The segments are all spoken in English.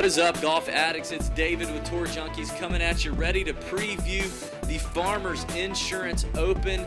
What is up, golf addicts? It's David with Tour Junkies coming at you, ready to preview the Farmers Insurance Open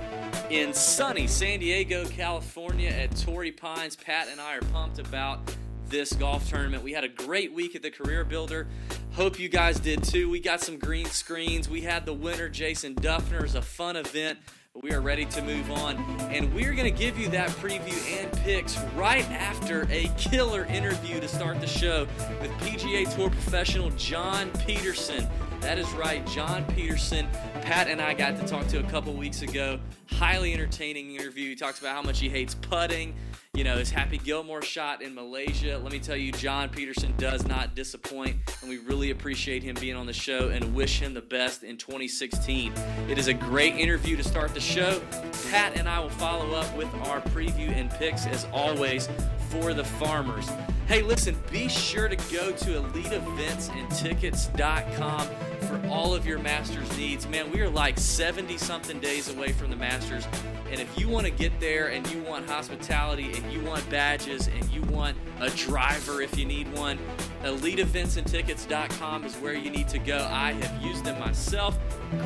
in sunny San Diego, California at Torrey Pines. Pat and I are pumped about this golf tournament. We had a great week at the Career Builder. Hope you guys did too. We got some green screens. We had the winner, Jason Dufner. It was a fun event. We are ready to move on, and we're going to give you that preview and picks right after a killer interview to start the show with PGA Tour professional John Peterson. That is right, John Peterson. Pat and I got to talk to a couple weeks ago. Highly entertaining interview. He talks about how much he hates putting you know, his Happy Gilmore shot in Malaysia. Let me tell you, John Peterson does not disappoint, and we really appreciate him being on the show and wish him the best in 2016. It is a great interview to start the show. Pat and I will follow up with our preview and picks as always for the farmers. Hey, listen, be sure to go to eliteeventsandtickets.com for all of your Masters needs. Man, we are like 70 something days away from the Masters. And if you want to get there and you want hospitality and you want badges and you want a driver if you need one, eliteeventsandtickets.com is where you need to go. I have used them myself.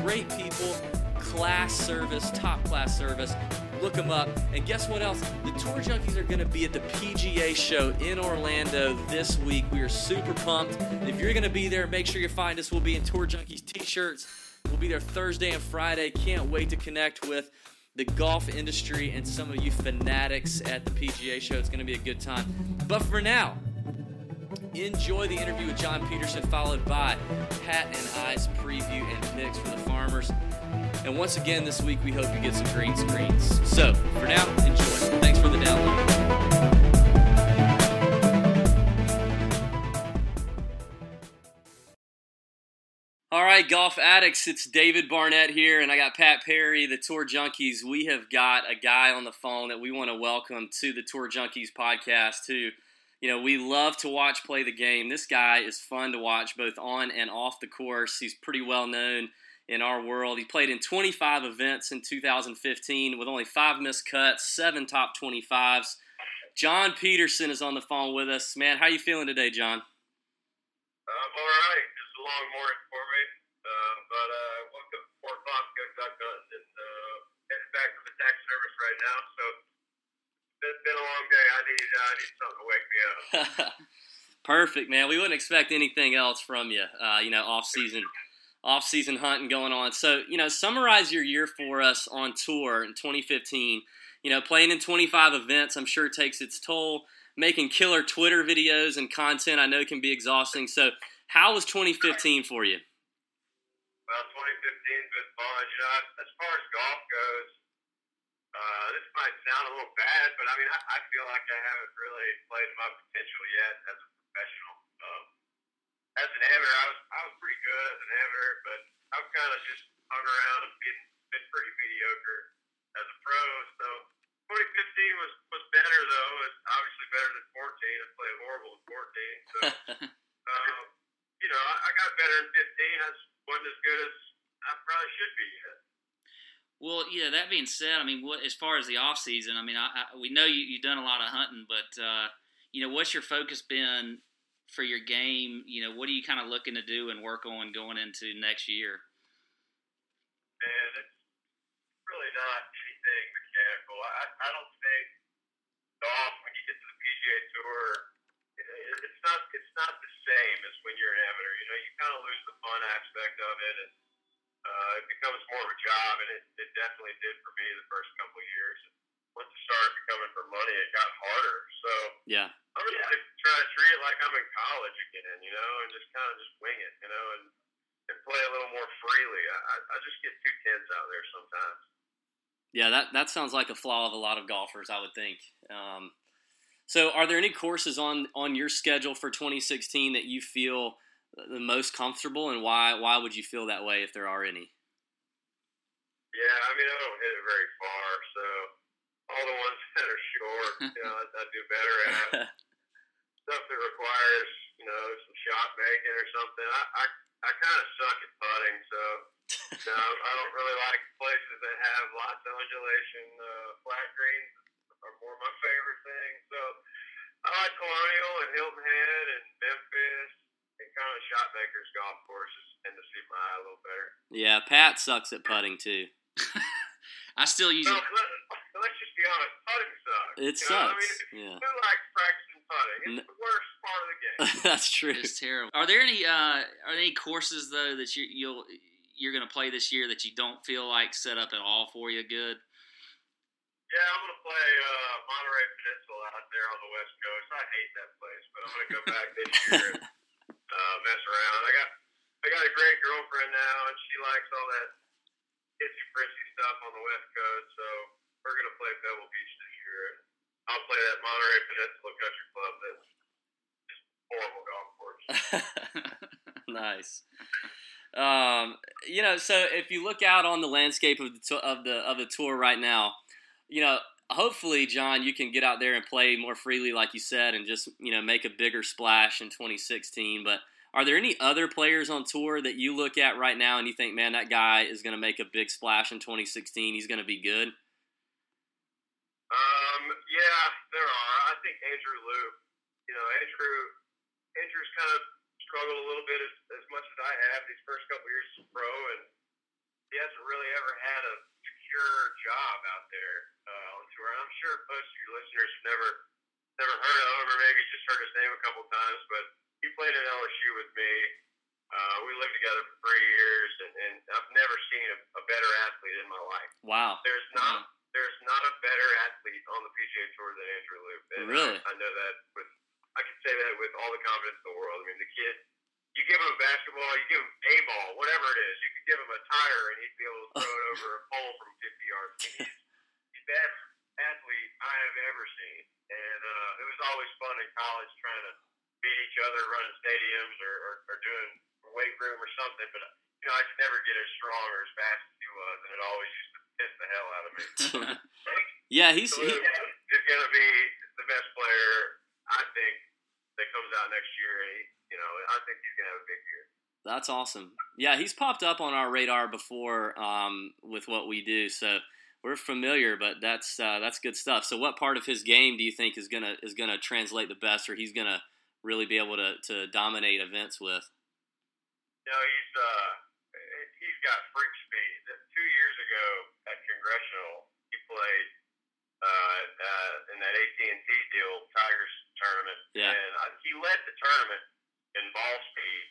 Great people, class service, top class service. Look them up. And guess what else? The Tour Junkies are going to be at the PGA show in Orlando this week. We are super pumped. If you're going to be there, make sure you find us. We'll be in Tour Junkies t shirts. We'll be there Thursday and Friday. Can't wait to connect with the golf industry and some of you fanatics at the PGA show. It's going to be a good time. But for now, enjoy the interview with John Peterson, followed by Pat and I's preview and picks for the farmers. And once again, this week, we hope you get some green screens. So for now, enjoy. Thanks for the download. All right, golf addicts, it's David Barnett here, and I got Pat Perry, the Tour Junkies. We have got a guy on the phone that we want to welcome to the Tour Junkies podcast, who, you know, we love to watch play the game. This guy is fun to watch both on and off the course. He's pretty well known in our world. He played in 25 events in 2015 with only five missed cuts, seven top 25s. John Peterson is on the phone with us. Man, how are you feeling today, John? I'm all right. Just a long morning for me. Uh, but uh, woke up at 4 o'clock, go duck hunting, and uh, heading back to the tax service right now. So it's been a long day. I need, uh, I need something to wake me up. Perfect, man. We wouldn't expect anything else from you. Uh, you know, off season, off season hunting going on. So, you know, summarize your year for us on tour in 2015. You know, playing in 25 events, I'm sure takes its toll. Making killer Twitter videos and content, I know can be exhausting. So, how was 2015 for you? Well, 2015's been fun. You know, as far as golf goes, uh, this might sound a little bad, but I mean, I, I feel like I haven't really played my potential yet as a professional. Um, as an amateur, I was I was pretty good as an amateur, but I've kind of just hung around and been been pretty mediocre as a pro. So 2015 was was better though. It's obviously better than 14. I played horrible in 14. So um, you know, I, I got better in 15. I just wasn't as good as I probably should be yet. Well, yeah. That being said, I mean, what as far as the off season, I mean, I, I, we know you, you've done a lot of hunting, but uh, you know, what's your focus been for your game? You know, what are you kind of looking to do and work on going into next year? And it's really not anything mechanical. I, I don't think golf when you get to the PGA Tour, it, it's not it's not the same as when you're an amateur. You know, you kind of lose the fun aspect of it, and uh, it becomes more of a job. And it, it definitely did for me the first couple of years. And once it started becoming for money, it got harder. So Yeah. I'm just trying to treat it like I'm in college again, you know, and just kind of just wing it, you know, and and play a little more freely. I, I I just get too tense out there sometimes. Yeah, that, that sounds like a flaw of a lot of golfers, I would think. Um, so, are there any courses on, on your schedule for 2016 that you feel the most comfortable, and why why would you feel that way if there are any? Yeah, I mean, I don't hit it very far, so all the ones that are short, you know, I, I do better at. Stuff that requires, you know, some shot making or something. I I, I kind of suck at putting, so no, I don't really like places that have lots of undulation. Uh, flat greens are more my favorite thing. So I like Colonial and Hilton Head and Memphis and kind of shot makers golf courses tend to suit my eye a little better. Yeah, Pat sucks at putting too. I still use So it. let, let's just be honest, putting sucks. It You know, I sucks. mean, Yeah, who likes practicing putting? It's the worst part of the game. that's true. It's terrible. Are there any uh, are there any courses though that you, you'll you're going to play this year that you don't feel like set up at all for you good? Yeah, I'm gonna play uh, Monterey Peninsula out there on the west coast. I hate that place, but I'm gonna go back this year and uh, mess around. I got I got a great girlfriend now, and she likes all that itsy prissy stuff on the west coast. So we're gonna play Pebble Beach this year. I'll play that Monterey Peninsula Country Club. That's horrible golf course. nice. Um, you know, so if you look out on the landscape of the of the of the tour right now, you know, hopefully, John, you can get out there and play more freely, like you said, and just you know make a bigger splash in 2016. But are there any other players on tour that you look at right now and you think, man, that guy is going to make a big splash in 2016? He's going to be good. Um, yeah, there are. I think Andrew Loupe. You know, Andrew. Andrew's kind of struggled a little bit as, as much as I have these first couple years as pro, and he hasn't really ever had a secure job out there uh, on tour. I'm sure most of your listeners have never never heard of him, or maybe just heard his name a couple times. But he played at LSU with me. Uh, we lived together for three years, and, and I've never seen a, a better athlete in my life. Wow. There's not there's not a better athlete on the PGA Tour than Andrew Loupe. And Really? I, know that with I can say that with all the confidence in the world. I mean, the kid, you give him a basketball, you give him a ball, whatever it is, you could give him a tire and he'd be able to throw it over a pole from 50 yards. I mean, he's the best athlete I have ever seen, and uh, it was always fun in college trying to beat each other, running stadiums or, or, or doing weight room or something. But you know, I could never get as strong or as fast as he was, and it always used to piss the hell out of me. yeah, he's So he, Loupe is going to be the best player, I think, that comes out next year. And he, you know, I think he's going to have a big year. That's awesome. Yeah, he's popped up on our radar before um, with what we do, so we're familiar. But that's uh, that's good stuff. So, what part of his game do you think is gonna is gonna translate the best, or he's gonna really be able to, to dominate events with? You know, he's uh, he's got freak speed. Two years ago at Congressional, he played uh, uh, in that AT&T deal, Tigers tournament, Yeah. and uh, he led the tournament in ball speed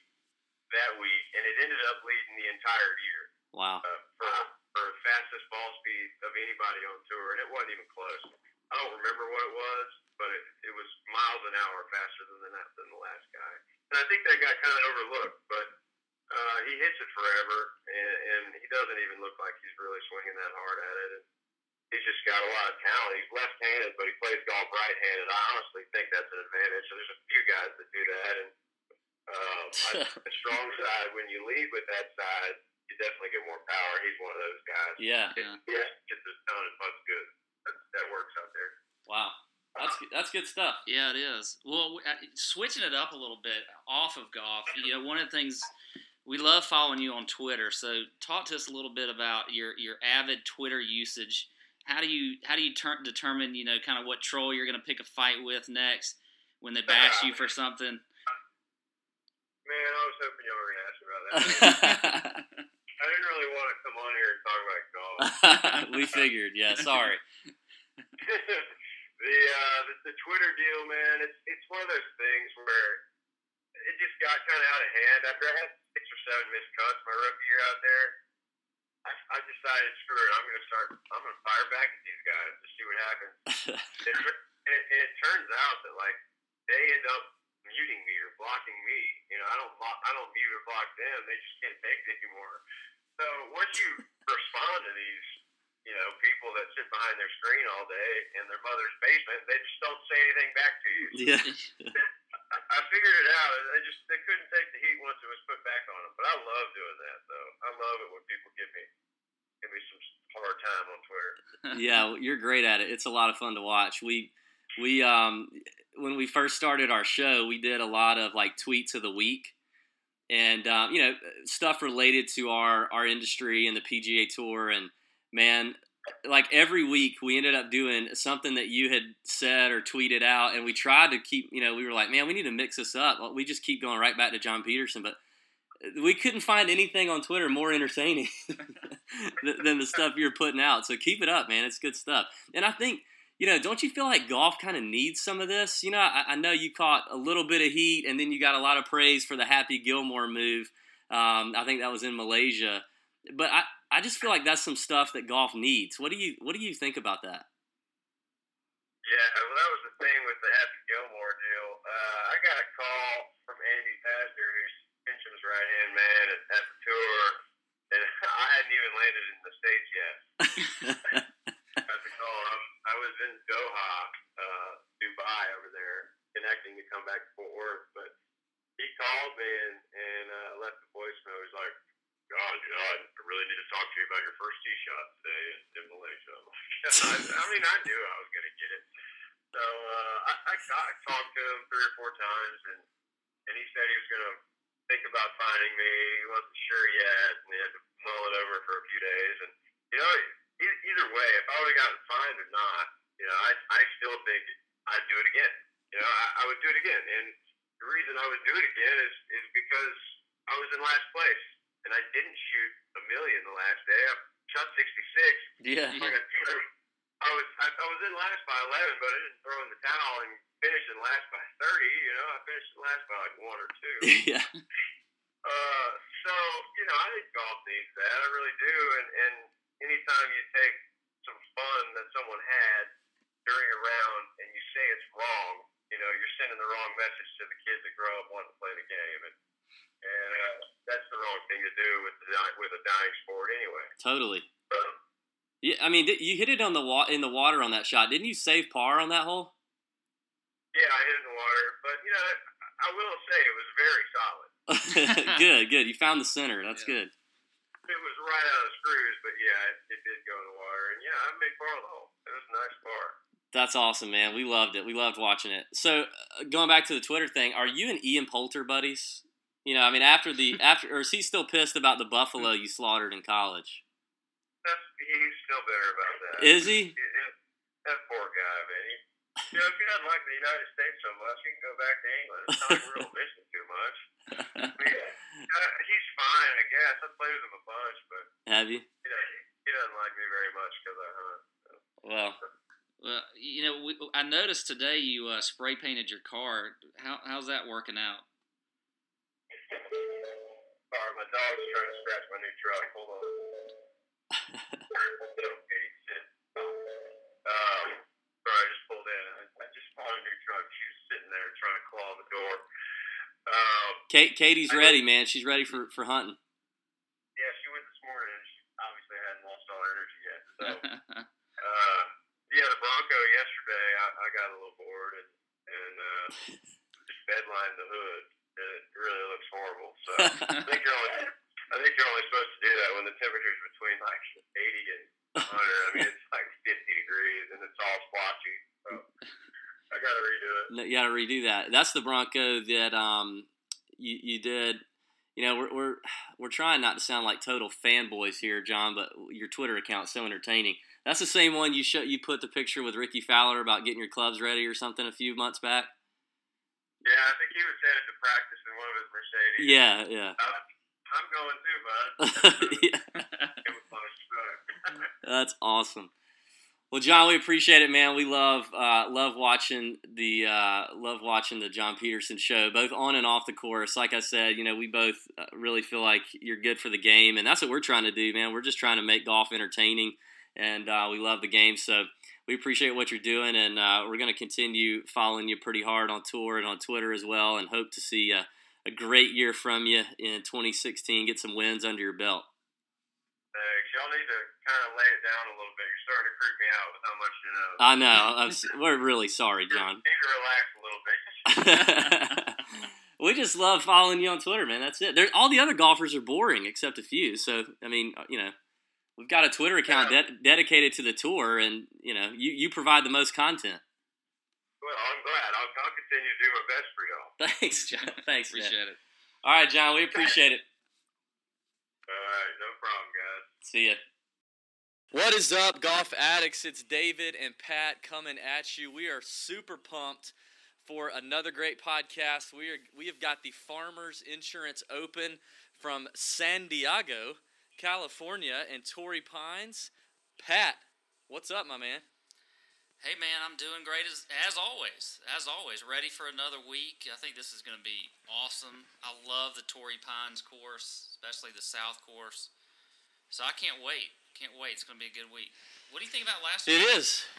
that week, and it ended up leading the entire year. Wow. uh, for for fastest ball speed of anybody on tour, and it wasn't even close. I don't remember what it was, but it, it was miles an hour faster than the than the last guy. And I think that got kind of overlooked, but uh, he hits it forever, and, and he doesn't even look like he's really swinging that hard at it. And he's just got a lot of talent. He's left-handed, but he plays golf right-handed. I honestly think that's an advantage. So there's a few guys that do that, and um, I, the strong side when you lead with that side, you definitely get more power. He's one of those guys. Yeah. Yeah. Yeah, gets his tone and puts good. That, that works out there. Wow. That's good- that's good stuff. Yeah, it is. Well, uh, switching it up a little bit off of golf, you know, one of the things we love following you on Twitter. So, talk to us a little bit about your your avid Twitter usage. How do you how do you ter- determine you know kind of what troll you're going to pick a fight with next when they bash you for something? Man, I was hoping y'all were gonna ask me about that. I didn't really want to come on here and talk about golf. we figured. Yeah. Sorry. the, uh, the the Twitter deal, man, it's it's one of those things where it just got kind of out of hand. After I had six or seven missed cuts my rookie year out there, I, I decided, screw it, I'm going to start. I'm going to fire back at these guys to see what happens. and, it, and, it, and it turns out that like they end up muting me or blocking me. You know, I don't block, I don't mute or block them. They just can't take it anymore. So once you respond to these, you know, people that sit behind their screen all day in their mother's basement, they just don't say anything back to you. yeah. I, figured it out. They just they couldn't take the heat once it was put back on them. But I love doing that though. I love it when people give me give me some hard time on Twitter. yeah, you're great at it. It's a lot of fun to watch. We we um when we first started our show, we did a lot of like tweets of the week, and um, you know stuff related to our our industry and the PGA Tour. And man, like every week we ended up doing something that you had said or tweeted out, and we tried to keep. You know, we were like, man, we need to mix this up. We just keep going right back to John Peterson, but we couldn't find anything on Twitter more entertaining than the stuff you're putting out. So keep it up, man. It's good stuff. And I think, you know, don't you feel like golf kind of needs some of this? You know, I, I, know you caught a little bit of heat, and then you got a lot of praise for the Happy Gilmore move. Um, I think that was in Malaysia, but I, I just feel like that's some stuff that golf needs. What do you What do you think about that? Yeah, well, that was the thing with the Happy Gilmore deal. Uh, I got a call from Andy Pazder, who's Finchem's right hand man at, at the tour, and I hadn't even landed in the states yet. got the call. I, I was in Doha, uh, Dubai, over there, connecting to come back to Fort Worth, but he called me and, and uh, left a voicemail. He's like, God, know, I really need to talk to you about your first tee shot today in, in Malaysia. I, I mean, I knew I was going to get it. So uh, I, I, I talked to him three or four times, and, and he said he was going to think about finding me. He wasn't sure yet, and he had to mull it over for a few days. And, you know, either way, if I would have gotten fined or not, you know, I, I still think I'd do it again. You know, I, I would do it again. And the reason I would do it again is, is because I was in last place and I didn't shoot a million the last day. I shot 66. Yeah. I, I was I, I was in last by 11, but I didn't throw in the towel and finish in last by 30. You know, I finished in last by like one or two. yeah. Uh, so you know, I think golf needs that. I really do. And and anytime you take some fun that someone had during a round and you say it's wrong, you know, you're sending the wrong message to the kids that grow up wanting to play the game. And and uh, that's the wrong thing to do with the with a dying sport anyway. Totally. yeah, I mean, you hit it on the wa- in the water on that shot. Didn't you save par on that hole? Yeah, I hit it in the water, but you know, I will say it was very solid. good, good. You found the center. That's yeah. good. It was right out of screws, but yeah, it, it did go in the water, and yeah, I made par on the hole. It was a nice par. That's awesome, man. We loved it. We loved watching it. So, uh, going back to the Twitter thing, are you and Ian Poulter buddies? You know, I mean, after the after, or is he still pissed about the buffalo you slaughtered in college? That's, he's still bitter about that. Is he? he that poor guy, man. He, you know, if he doesn't like the United States so much, you can go back to England. It's not like we're all missing too much. I mean, uh, he's fine, I guess. I played with him a bunch, but have you? You know, he doesn't like me very much because I hunt. So. Well. Well, you know, we, I noticed today you uh, spray painted your car. How, how's that working out? Sorry, my dog's trying to scratch my new truck. Hold on. um, sorry, I just pulled in. I, I just bought a new truck. She was sitting there trying to claw the door. Um, Kate, Katie's I ready, man. She's ready for, for hunting. Yeah, she went this morning. And she obviously hadn't lost all her energy yet. So, uh, yeah, the Bronco yesterday, I, I got a little bored and and uh, just bedlined the hood it really looks horrible. So I think you're only I think you're only supposed to do that when the temperature's between like 80 and 100. I mean, it's like 50 degrees and it's all splotchy. So I got to redo it. You got to redo that. That's the Bronco that um you you did. You know, we're we're we're trying not to sound like total fanboys here, John, but your Twitter account's so entertaining. That's the same one you show, you put the picture with Rickie Fowler about getting your clubs ready or something a few months back. Yeah, I think he was headed to practice in one of his Mercedes. Yeah, yeah. I'm going too, bud. That's awesome. Well, John, we appreciate it, man. We love uh, love watching the uh, love watching the John Peterson show, both on and off the course. Like I said, you know, we both uh, really feel like you're good for the game, and that's what we're trying to do, man. We're just trying to make golf entertaining, and uh, we love the game. So we appreciate what you're doing, and uh, we're going to continue following you pretty hard on tour and on Twitter as well, and hope to see a, a great year from you in 2016. Get some wins under your belt. Thanks. Y'all need to kind of lay it down a little bit. You're starting to creep me out with how much you know. I know. I'm, we're really sorry, John. You need to relax a little bit. we just love following you on Twitter, man. That's it. There, all the other golfers are boring except a few. So, I mean, uh, you know, We've got a Twitter account de- dedicated to the tour, and you know, you, you provide the most content. Well, I'm glad. I'll, I'll continue to do my best for y'all. Thanks, John. Thanks, appreciate man. it. All right, John. We appreciate it. All right, no problem, guys. See ya. What is up, golf addicts? It's David and Pat coming at you. We are super pumped for another great podcast. We are we have got the Farmers Insurance Open from San Diego, California, and Torrey Pines. Pat, what's up, my man? Hey man, I'm doing great as as always. As always, ready for another week. I think this is going to be awesome. I love the Torrey Pines course, especially the South course. So I can't wait. Can't wait. It's going to be a good week. What do you think about last week? It is.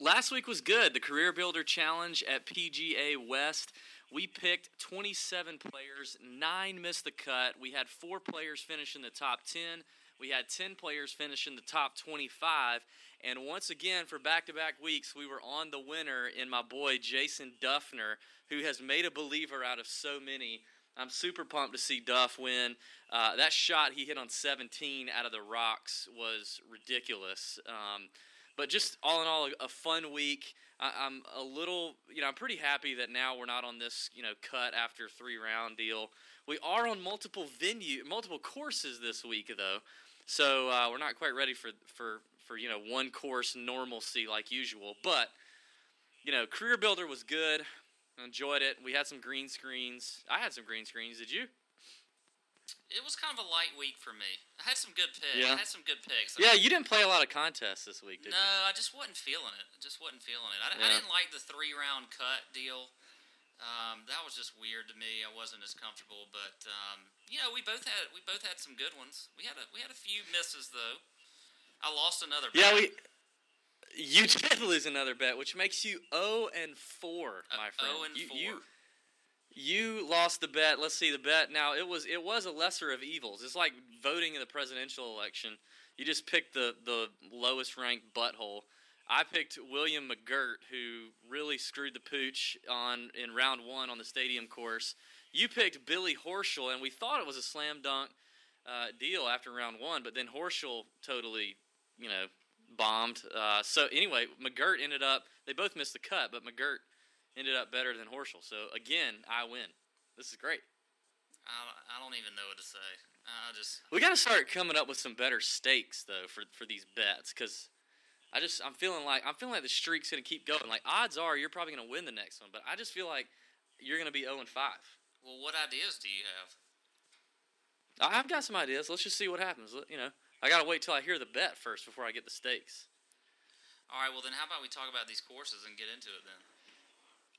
Last week was good. The Career Builder Challenge at PGA West. We picked 27 players, nine missed the cut. We had four players finish in the top 10. We had 10 players finish in the top 25. And once again, for back to back weeks, we were on the winner in my boy Jason Dufner, who has made a believer out of so many. I'm super pumped to see Duff win. Uh, that shot he hit on 17 out of the rocks was ridiculous. Um, but just all in all, a fun week. I, am a little, you know, I'm pretty happy that now we're not on this, you know, cut after three round deal. We are on multiple venue, multiple courses this week though, so uh, we're not quite ready for for for you know one course normalcy like usual. But you know, Career Builder was good. Enjoyed it. We had some green screens. I had some green screens. Did you? It was kind of a light week for me. I had some good picks. Yeah. I had some good picks. Yeah, you didn't play a lot of contests this week, did no, you? No, I just wasn't feeling it. I just wasn't feeling it. I, I didn't like the three round cut deal. Um, that was just weird to me. I wasn't as comfortable, but um, you know, we both had we both had some good ones. We had a we had a few misses though. I lost another. Yeah, bet. we. You did lose another bet, which makes you zero and four, Uh, my friend. 0 and you, 4. you you lost the bet. Let's see the bet. Now it was it was a lesser of evils. It's like voting in the presidential election. You just picked the the lowest ranked butthole. I picked William McGirt, who really screwed the pooch on in round one on the stadium course. You picked Billy Horschel, and we thought it was a slam dunk uh, deal after round one, but then Horschel totally, you know, bombed. Uh, so anyway, McGirt ended up. They both missed the cut, but McGirt ended up better than Horschel. So again, I win. This is great. I, don't- I don't even know what to say. I just We got to start coming up with some better stakes though for for these bets because I just I'm feeling like I'm feeling like the streak's gonna keep going. Like odds are you're probably gonna win the next one, but I just feel like you're gonna be 0 and 5. well, what ideas do you have? I- I've got some ideas. Let's just see what happens. You know, I gotta wait till I hear the bet first before I get the stakes. All right, well then, how about we talk about these courses and get into it then?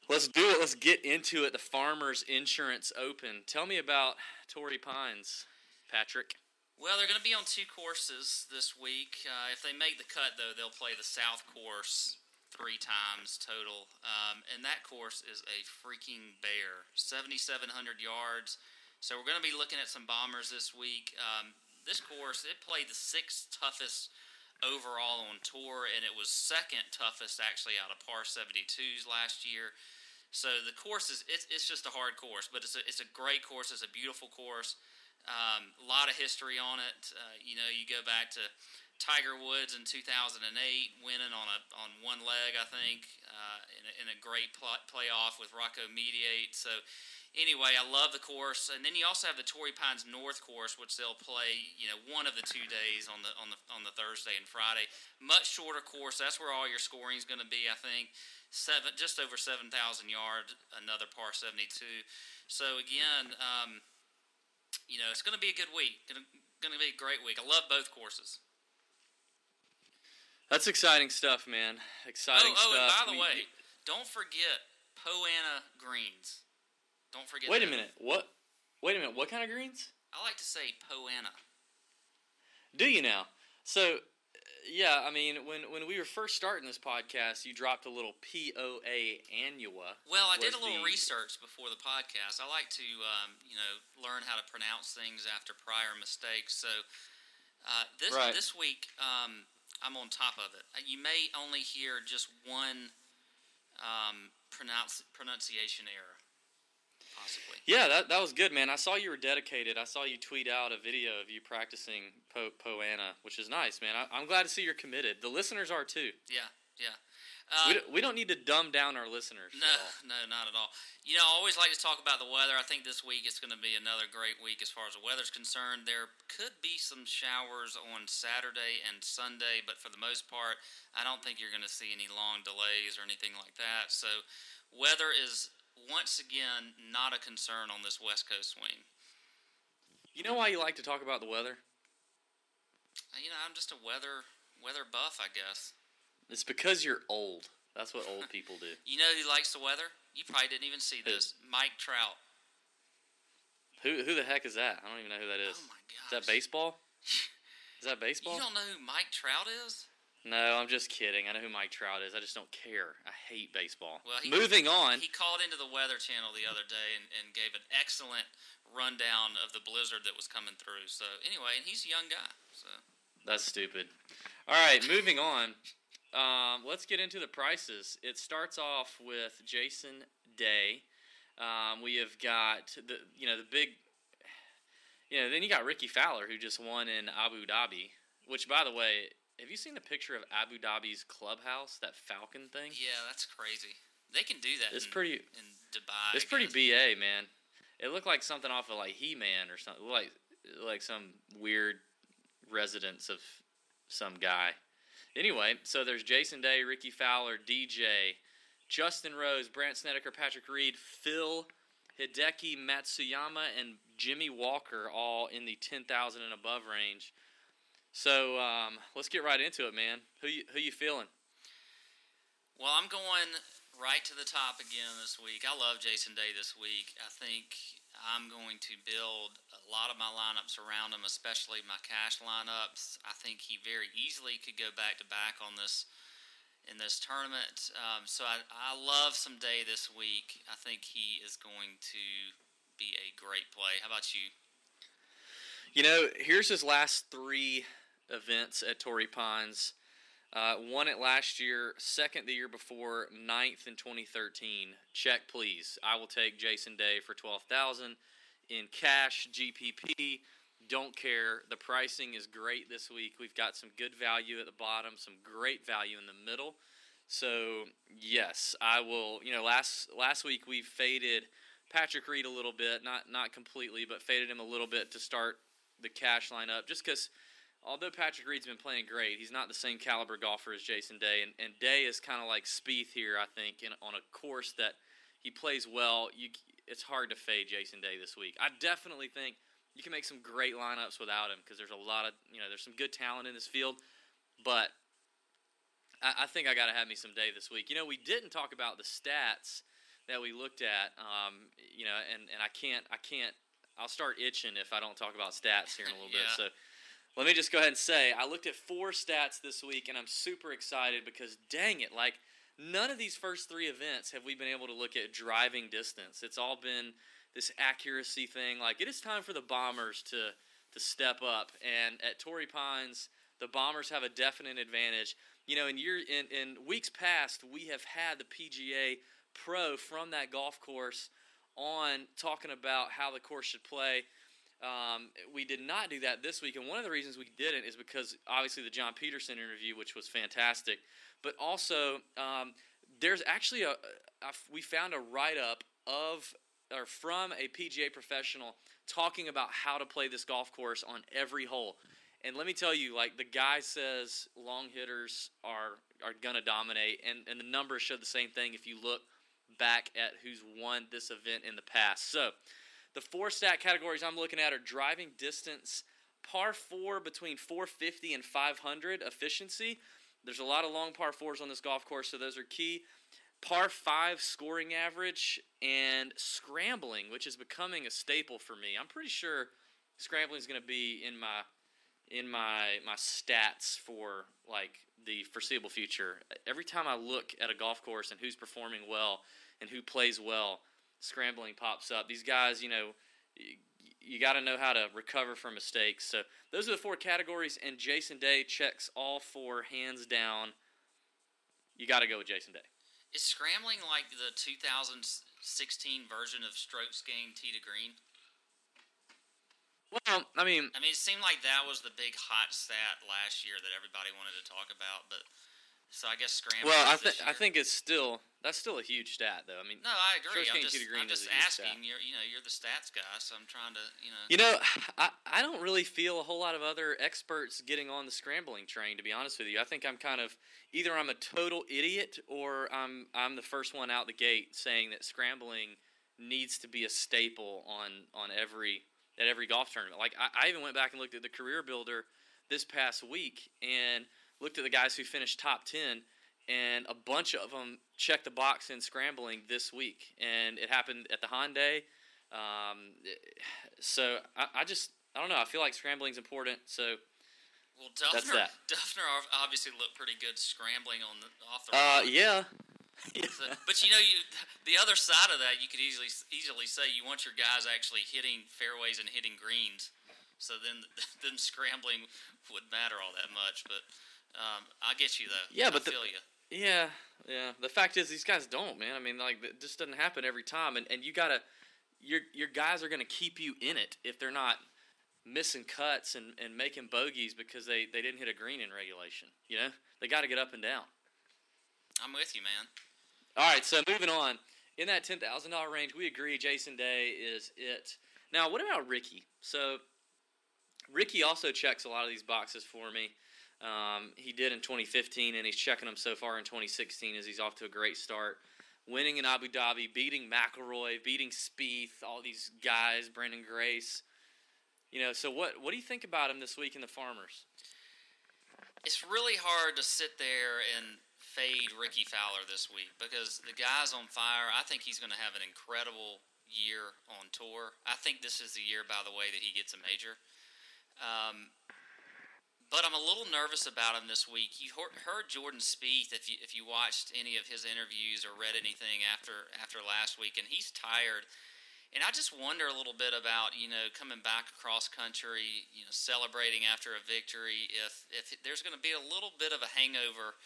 Let's do it. Let's get into it. The Farmers Insurance Open. Tell me about Torrey Pines, Patrick. Well, they're going to be on two courses this week. Uh, if they make the cut, though, they'll play the South course three times total. Um, and that course is a freaking bear 7,700 yards. So we're going to be looking at some bombers this week. Um, this course, it played the sixth toughest overall on tour, and it was second toughest actually out of par 72s last year. So the course is it's, it's just a hard course, but it's a, it's a great course. It's a beautiful course. Um, a lot of history on it. Uh, you know, you go back to Tiger Woods in 2008, winning on a on one leg, I think, uh, in, a, in a great pl- playoff with Rocco Mediate. So, anyway, I love the course. And then you also have the Torrey Pines North course, which they'll play, you know, one of the two days on the on the on the Thursday and Friday. Much shorter course. That's where all your scoring is going to be, I think. Seven, just over seven thousand yards. Another par seventy-two. So again. Um, you know, it's going to be a good week. Going to, be a great week. I love both courses. That's exciting stuff, man. Exciting oh, oh, and stuff. by the We- way, don't forget Poana greens. Don't forget. wait a minute. What? Wait a minute. What kind of greens? I like to say Poana. Do you now? So, yeah. I mean, when when we were first starting this podcast, you dropped a little P O A annua. Well, I did a little the- research before the podcast. I like to, um, you know, learn how to pronounce things after prior mistakes. So uh, this Right. this week, um, I'm on top of it. You may only hear just one um, pronounce pronunciation error, possibly. Yeah, that that was good, man. I saw you were dedicated. I saw you tweet out a video of you practicing po- Poana, which is nice, man. I, I'm glad to see you're committed. The listeners are too. Yeah, yeah. Uh, we, don't, we don't need to dumb down our listeners. No, no, not at all. You know, I always like to talk about the weather. I think this week it's going to be another great week as far as the weather's concerned. There could be some showers on Saturday and Sunday, but for the most part, I don't think you're going to see any long delays or anything like that. So, weather is once again not a concern on this West Coast swing. You know why you like to talk about the weather? Uh, you know, I'm just a weather weather buff, I guess. It's because you're old. That's what old people do. You know who likes the weather? You probably didn't even see this. Mike Trout. Who who the heck is that? I don't even know who that is. Oh my gosh. Is that baseball? Is that baseball? You don't know who Mike Trout is? No, I'm just kidding. I know who Mike Trout is. I just don't care. I hate baseball. Well, he- Moving on. He called into the Weather Channel the other day and, and gave an excellent rundown of the blizzard that was coming through. So anyway, and he's a young guy. So That's stupid. All right, moving on. Um, let's get into the prices. It starts off with Jason Day. Um, we have got the you know the big. You know, then you got Rickie Fowler who just won in Abu Dhabi. Which, by the way, have you seen the picture of Abu Dhabi's clubhouse? That Falcon thing. yeah, that's crazy. They can do that. It's in, pretty. in Dubai. It's pretty ba man. It looked like something off of like He Man or something, like like some weird residence of some guy. Anyway, so there's Jason Day, Rickie Fowler, DJ, Justin Rose, Brandt Snedeker, Patrick Reed, Phil Hideki Matsuyama, and Jimmy Walker, all in the ten thousand and above range. So um, let's get right into it, man. Who you, who you feeling? Well, I'm going right to the top again this week. I love Jason Day this week. I think I'm going to build a lot of my lineups around him, especially my cash lineups. I think he very easily could go back to back on this in this tournament. Um, so I, I love some Day this week. I think he is going to be a great play. How about you? You know, here's his last three events at Torrey Pines. Uh, won it last year, second the year before, ninth in 2013. Check, please. I will take Jason Day for 12000 in cash, GPP. Don't care. The pricing is great this week. We've got some good value at the bottom, some great value in the middle. So yes, I will. You know, last last week we faded Patrick Reed a little bit, not not completely, but faded him a little bit to start the cash lineup, just because although Patrick Reed's been playing great, he's not the same caliber golfer as Jason Day, and, and Day is kind of like Spieth here, I think, in, on a course that he plays well. You, it's hard to fade Jason Day this week. I definitely think you can make some great lineups without him because there's a lot of you know there's some good talent in this field, but I, I think I got to have me some Day this week. You know, we didn't talk about the stats that we looked at, um, you know, and, and I can't I can't I'll start itching if I don't talk about stats here in a little Yeah. bit. So let me just go ahead and say I looked at four stats this week, and I'm super excited because dang it, like none of these first three events have we been able to look at driving distance. It's all been this accuracy thing. Like it is time for the bombers to to step up, and at Torrey Pines, the bombers have a definite advantage. You know, in year in, in weeks past, we have had the PGA Pro from that golf course on talking about how the course should play. Um, we did not do that this week, and one of the reasons we didn't is because obviously the John Peterson interview, which was fantastic, but also um, there's actually a, a we found a write up of or from a PGA professional talking about how to play this golf course on every hole. And let me tell you, like the guy says, long hitters are are gonna dominate, and and the numbers show the same thing if you look back at who's won this event in the past. So, the four stat categories I'm looking at are driving distance, par four between 450 and 500 efficiency. There's a lot of long par fours on this golf course, so those are key. Par five scoring average and scrambling, which is becoming a staple for me. I'm pretty sure scrambling is going to be in my in my my stats for like the foreseeable future. Every time I look at a golf course and who's performing well and who plays well, scrambling pops up. These guys, you know, you, you got to know how to recover from mistakes. So those are the four categories, and Jason Day checks all four hands down. You got to go with Jason Day. Is scrambling like the 2016 version of strokes gained tee to green? Well, I mean, I mean, it seemed like that was the big hot stat last year that everybody wanted to talk about, but So I guess scrambling. Well, I think I think it's still that's still a huge stat though. I mean, No, I agree. I'm just, green I'm just a huge stat. asking. You're, you know, you're the stats guy, so I'm trying to, you know. You know, I, I don't really feel a whole lot of other experts getting on the scrambling train. To be honest with you, I think I'm kind of either I'm a total idiot or I'm I'm the first one out the gate saying that scrambling needs to be a staple on on every at every golf tournament. Like I, I even went back and looked at the career builder this past week and looked at the guys who finished top ten, and a bunch of them checked the box in scrambling this week, and it happened at the Hyundai. Um, so I, I just I don't know. I feel like scrambling's important. So Well, That's Dufner, that. Dufner obviously looked pretty good scrambling on the off the. uh, road. yeah, So, but you know, you the other side of that, you could easily easily say you want your guys actually hitting fairways and hitting greens. So then, then scrambling wouldn't matter all that much. But um, I get you though. Yeah, but I the- feel you. Yeah, yeah. The fact is, these guys don't, man. I mean, like it just doesn't happen every time, and and you gotta your your guys are gonna keep you in it if they're not missing cuts and, and making bogeys because they, they didn't hit a green in regulation. You know, they got to get up and down. I'm with you, man. All right, so moving on. In that ten thousand dollar range, we agree Jason Day is it. Now, what about Rickie? So, Ricky also checks a lot of these boxes for me. Um, he did in 2015, and he's checking them so far in 2016 as he's off to a great start. Winning in Abu Dhabi, beating McIlroy, beating Spieth, all these guys, Branden Grace. You know, so what what do you think about him this week in the Farmers? It's really hard to sit there and fade Rickie Fowler this week because the guy's on fire. I think he's going to have an incredible year on tour. I think this is the year, by the way, that he gets a major. Um, but I'm a little nervous about him this week. You heard- Jordan Spieth if you if you watched any of his interviews or read anything after after last week, and he's tired. And I just wonder a little bit about you know coming back across country, you know, celebrating after a victory. If if there's going to be a little bit of a hangover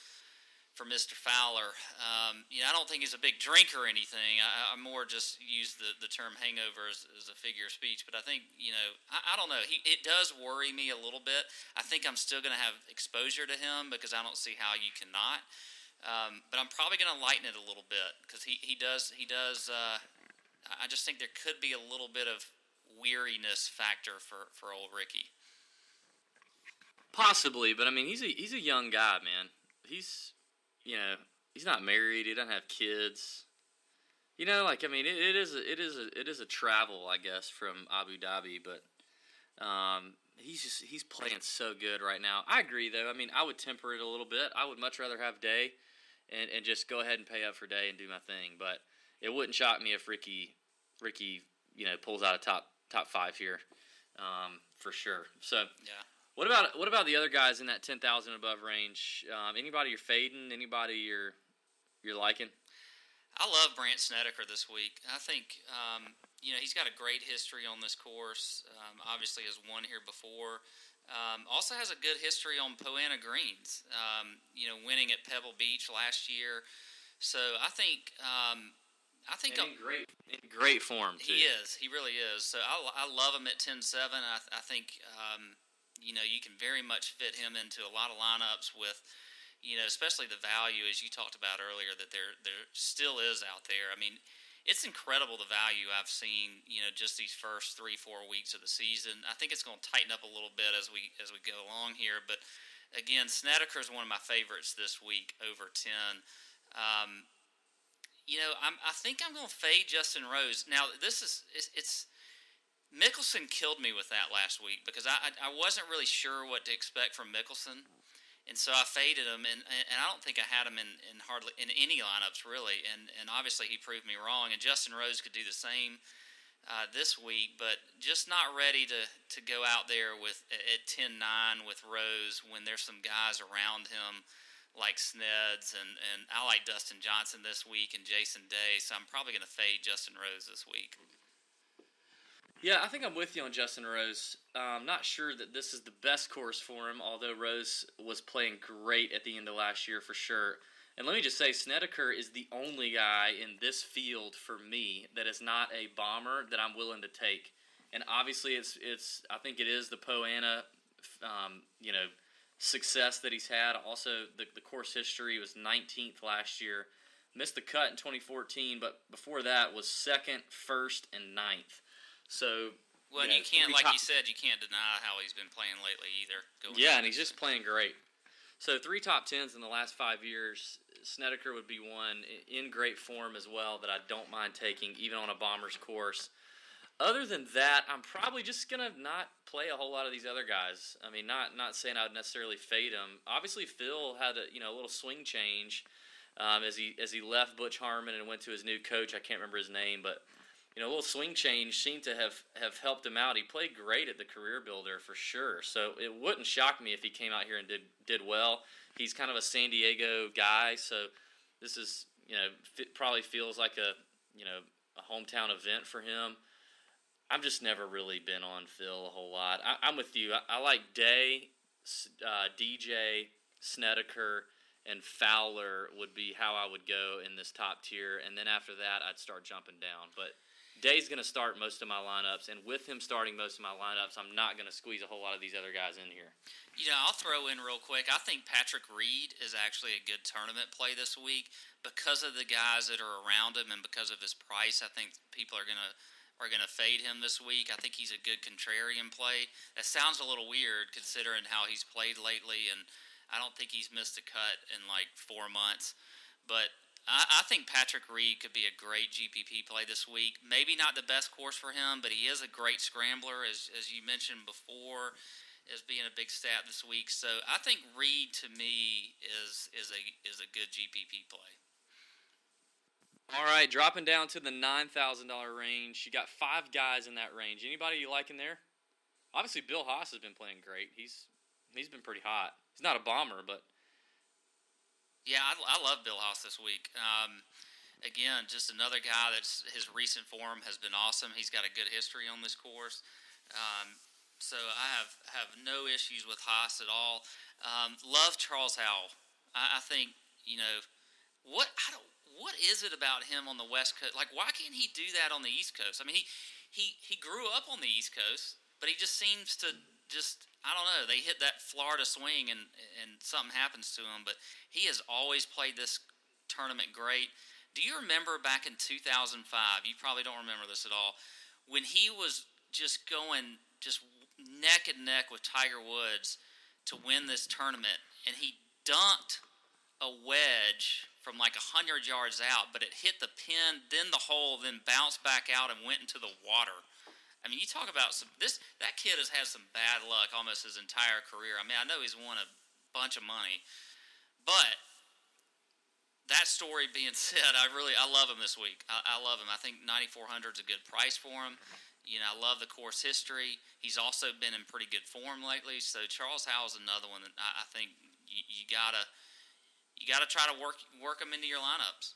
for Mr. Fowler, um, you know, I don't think he's a big drinker or anything. I, I more just use the, the term hangover as, as a figure of speech. But I think you know, I, I don't know. He it does worry me a little bit. I think I'm still going to have exposure to him because I don't see how you cannot. Um, but I'm probably going to lighten it a little bit because he, he does he does. Uh, I just think there could be a little bit of weariness factor for, for old Rickie. Possibly, but I mean, he's a he's a young guy, man. He's you know he's not married. He doesn't have kids. You know, like I mean, it, it is a, it is a, it is a travel, I guess, from Abu Dhabi, but um, he's just he's playing so good right now. I agree, though. I mean, I would temper it a little bit. I would much rather have Day, and and just go ahead and pay up for Day and do my thing. But it wouldn't shock me if Rickie Rickie you know pulls out a top top five here, um, for sure. So Yeah. What about what about the other guys in that ten thousand above range? Um, anybody you're fading? Anybody you're you're liking? I love Brandt Snedeker this week. I think um, you know he's got a great history on this course. Um, obviously, has won here before. Um, also has a good history on Poana greens. Um, you know, winning at Pebble Beach last year. So I think um, I think in great in great form too. He is. He really is. So I, I love him at 10 7. I, I think, um, you know, you can very much fit him into a lot of lineups with, you know, especially the value, as you talked about earlier, that there, there still is out there. I mean, it's incredible the value I've seen, you know, just these first three, four weeks of the season. I think it's going to tighten up a little bit as we as we go along here. But again, Snedeker is one of my favorites this week over 10. Um, you know, I'm, I think I'm going to fade Justin Rose. Now, this is it's, it's Mickelson killed me with that last week because I, I I wasn't really sure what to expect from Mickelson, and so I faded him, and, and I don't think I had him in, in hardly in any lineups really, and and obviously he proved me wrong, and Justin Rose could do the same. Uh, this week, but just not ready to, to go out there with at 10-9 with Rose when there's some guys around him like Sneds, and, and I like Dustin Johnson this week and Jason Day, so I'm probably going to fade Justin Rose this week. Yeah, I think I'm with you on Justin Rose. I'm not sure that this is the best course for him, although Rose was playing great at the end of last year for sure. And let me just say, Snedeker is the only guy in this field for me that is not a bomber that I'm willing to take. And obviously, it's it's I think it is the Poana, um, you know, success that he's had. Also, the, the course history was 19th last year. Missed the cut in 2014, but before that was second, first, and ninth. So well, you, you can't, like top- you said, you can't deny how he's been playing lately either. yeah, and he's just playing great. So three top tens in the last five years. Snedeker would be one in great form as well that I don't mind taking, even on a Bombers course. Other than that, I'm probably just gonna not play a whole lot of these other guys. I mean, not not saying I would necessarily fade them. Obviously, Phil had a you know a little swing change um, as he as he left Butch Harmon and went to his new coach. I can't remember his name, but you know, a little swing change seemed to have, have helped him out. He played great at the Career Builder for sure. So it wouldn't shock me if he came out here and did did well. He's kind of a San Diego guy, so this is you know probably feels like a you know a hometown event for him. I've just never really been on Phil a whole lot. I, am with you. I, I like Day, uh, DJ, Snedeker, and Fowler would be how I would go in this top tier, and then after that, I'd start jumping down. But Day's going to start most of my lineups, and with him starting most of my lineups, I'm not going to squeeze a whole lot of these other guys in here. You know, I'll throw in real quick. I think Patrick Reed is actually a good tournament play this week because of the guys that are around him and because of his price. I think people are going to are going to fade him this week. I think he's a good contrarian play. That sounds a little weird considering how he's played lately, and I don't think he's missed a cut in like four months. But I, I think Patrick Reed could be a great GPP play this week. Maybe not the best course for him, but he is a great scrambler, as as you mentioned before, as being a big stat this week. So I think Reed to me is is a is a good GPP play. All right, dropping down to the nine thousand dollar range. You got five guys in that range. Anybody you like in there? Obviously, Bill Haas has been playing great. He's he's been pretty hot. He's not a bomber, but yeah, I, I love Bill Haas this week. Um, again, just another guy that's his recent form has been awesome. He's got a good history on this course. Um, so I have have no issues with Haas at all. Um, love Charles Howell. I, I, think you know what I don't. What is it about him on the West Coast? Like, why can't he do that on the East Coast? I mean, he he he grew up on the East Coast, but he just seems to just I don't know. They hit that Florida swing and and something happens to him. But he has always played this tournament great. Do you remember back in 2005? You probably don't remember this at all. When he was just going just neck and neck with Tiger Woods to win this tournament, and he dunked a wedge from like 100 yards out, but it hit the pin, then the hole, then bounced back out and went into the water. I mean, you talk about some this that kid has had some bad luck almost his entire career. I mean, I know he's won a bunch of money, but that story being said, I really I love him this week. I, I love him. I think 9400 is a good price for him. You know, I love the course history. He's also been in pretty good form lately. So Charles Howell's another one that I, I think you, you gotta you gotta try to work work him into your lineups.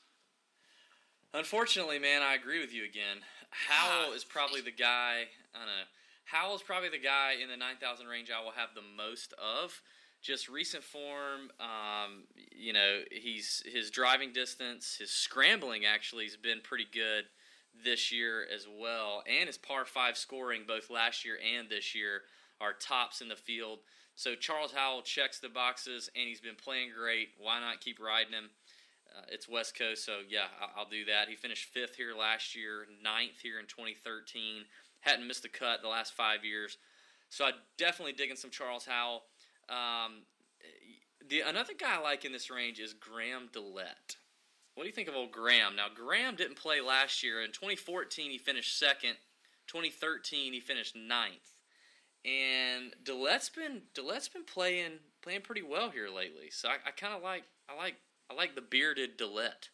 Unfortunately, man, I agree with you again. Howell is probably the guy. I don't know. Howell is probably the guy in the 9,000 range I will have the most of. Just recent form, um, you know, he's his driving distance, his scrambling actually has been pretty good this year as well, and his par five scoring both last year and this year are tops in the field. So Charles Howell checks the boxes, and he's been playing great. Why not keep riding him? Uh, it's West Coast, so yeah, I'll, I'll do that. He finished fifth here last year, ninth here in 2013. Hadn't missed a cut the last five years, so I definitely digging some Charles Howell. Um, the another guy I like in this range is Graham DeLaet. What do you think of old Graham? Now Graham didn't play last year. In 2014, he finished second. 2013, he finished ninth. And DeLaet's been DeLaet's been playing playing pretty well here lately. So I, I kind of like I like I like the bearded DeLaet.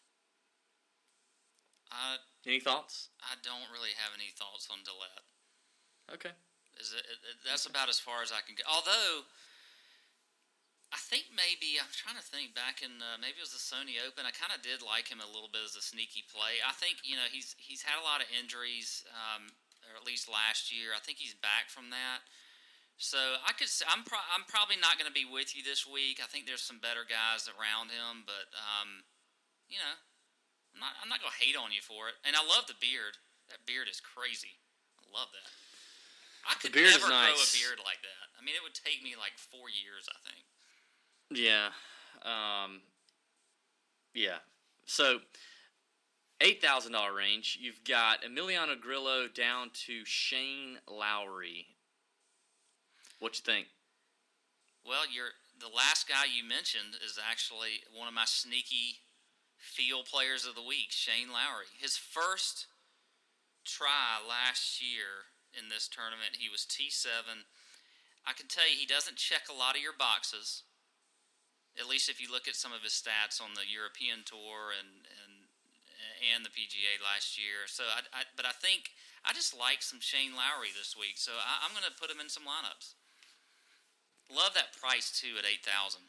Uh, any thoughts? I don't really have any thoughts on DeLaet. Okay. Is it, it, that's about as far as I can go. Although, I think maybe I'm trying to think back in uh, maybe it was the Sony Open. I kind of did like him a little bit as a sneaky play. I think you know he's he's had a lot of injuries, um, or at least last year. I think he's back from that. So I could say I'm pro- I'm probably not going to be with you this week. I think there's some better guys around him, but um, you know, I'm not I'm not going to hate on you for it. And I love the beard. That beard is crazy. I love that. I could never nice. grow a beard like that. I mean, it would take me like four years, I think. Yeah. Um, yeah. So, $8,000 range, you've got Emiliano Grillo down to Shane Lowry. What you think? Well, you're the last guy you mentioned is actually one of my sneaky field players of the week, Shane Lowry. His first try last year in this tournament, he was T7. I can tell you he doesn't check a lot of your boxes. At least if you look at some of his stats on the European Tour and and and the PGA last year. So, I, I but I think I just like some Shane Lowry this week. So I, I'm going to put him in some lineups. Love that price too at eight thousand.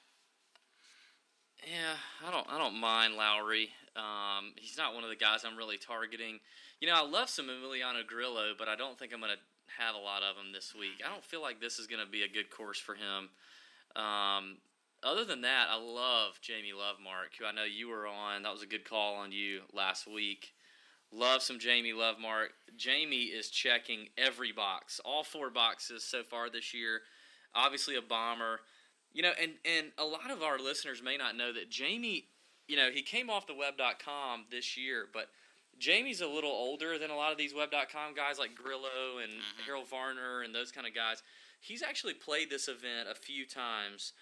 Yeah, I don't I don't mind Lowry. Um, he's not one of the guys I'm really targeting. You know, I love some Emiliano Grillo, but I don't think I'm going to have a lot of him this week. I don't feel like this is going to be a good course for him. Um, other than that, I love Jamie Lovemark, who I know you were on. That was a good call on you last week. Love some Jamie Lovemark. Jamie is checking every box, all four boxes so far this year obviously a bomber. You know, and, and a lot of our listeners may not know that Jamie, you know, he came off the web.com this year, but Jamie's a little older than a lot of these web.com guys like Grillo and mm-hmm. Harold Varner and those kind of guys. He's actually played this event a few times.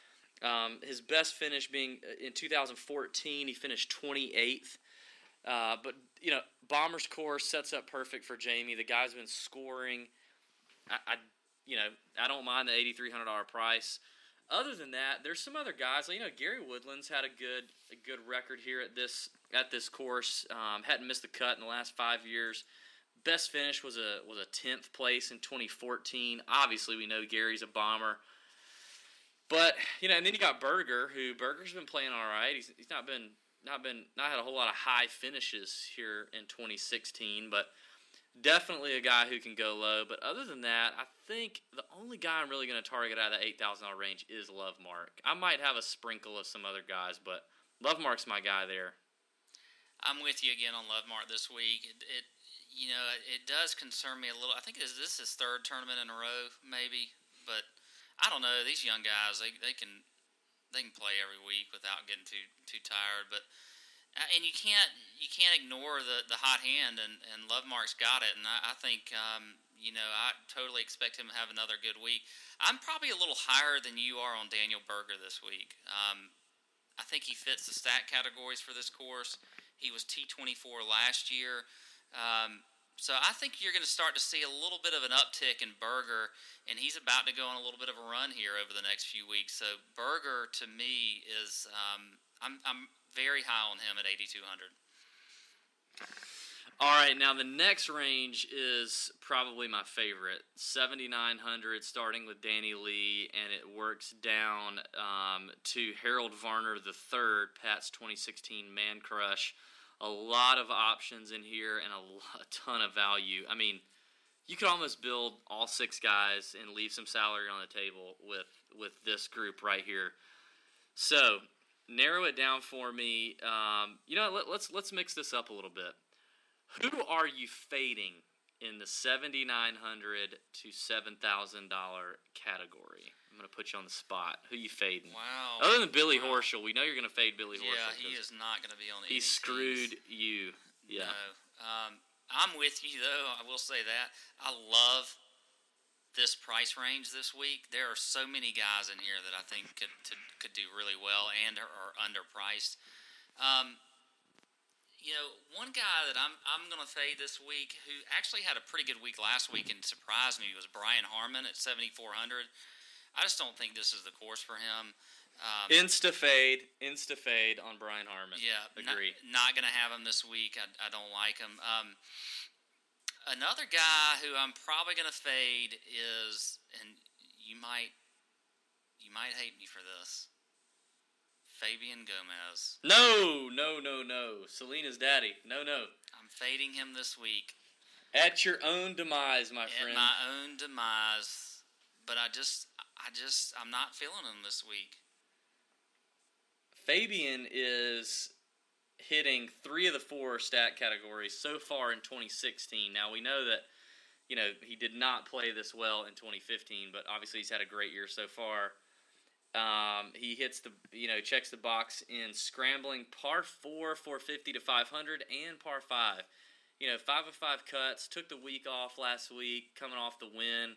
Um, his best finish being uh, in 2014, he finished 28th. Uh, but you know, Bombers course sets up perfect for Jamie. The guy's been scoring. I, I you know, I don't mind the eighty three hundred dollar price. Other than that, there's some other guys. You know, Gary Woodland's had a good a good record here at this at this course. Um, hadn't missed the cut in the last five years. Best finish was a was a tenth place in 2014. Obviously, we know Gary's a bomber. But you know, and then you got Berger, who Berger's been playing all right. He's he's not been not been not had a whole lot of high finishes here in 2016, but definitely a guy who can go low. But other than that, I think the only guy I'm really going to target out of the eight thousand dollar range is Lovemark. I might have a sprinkle of some other guys, but Lovemark's my guy there. I'm with you again on Love Mark this week. It, it you know, it, it does concern me a little. I think this, this is his third tournament in a row, maybe, but I don't know. These young guys, they they can they can play every week without getting too too tired, but and you can't you can't ignore the, the hot hand and, and Lovemark's got it and I, I think um, you know I totally expect him to have another good week. I'm probably a little higher than you are on Daniel Berger this week. Um, I think he fits the stat categories for this course. He was T24 last year. Um, so I think you're going to start to see a little bit of an uptick in Berger, and he's about to go on a little bit of a run here over the next few weeks. So Berger, to me, is um, I'm, I'm very high on him at 8,200. All right, now the next range is probably my favorite 7,900, starting with Danny Lee, and it works down um, to Harold Varner III, Pat's 2016 Man Crush. A lot of options in here and a, a ton of value. I mean, you could almost build all six guys and leave some salary on the table with with this group right here. So narrow it down for me. Um, you know, let, let's let's mix this up a little bit. Who are you fading in the seventy nine hundred to seven thousand dollar category? I'm gonna put you on the spot. Who you fading? Wow. Other than Billy wow. Horschel, we know you're gonna fade Billy yeah, Horschel. Yeah, he is not gonna be on. He screwed you. Yeah. No. Um, I'm with you though. I will say that I love this price range this week, there are so many guys in here that I think could to, could do really well and are, underpriced. Um, you know, one guy that I'm I'm going to fade this week, who actually had a pretty good week last week and surprised me, was Brian Harman at 7,400. I just don't think this is the course for him. Um, insta fade, insta fade on Brian Harman. Yeah, agree. Not, not going to have him this week. I, I don't like him. Um, another guy who I'm probably going to fade is, and you might, you might hate me for this. Fabian Gomez. No, no, no, no. Selena's daddy. No, no. I'm fading him this week. At your own demise, my At friend. At my own demise. But I just, I just, I'm not feeling him this week. Fabian is hitting three of the four stat categories so far in 2016. Now we know that you know he did not play this well in 2015, but obviously he's had a great year so far. Um, he hits the you know checks the box in scrambling par four, four fifty to five hundred, and par five. You know, five of five cuts. Took the week off last week, coming off the win.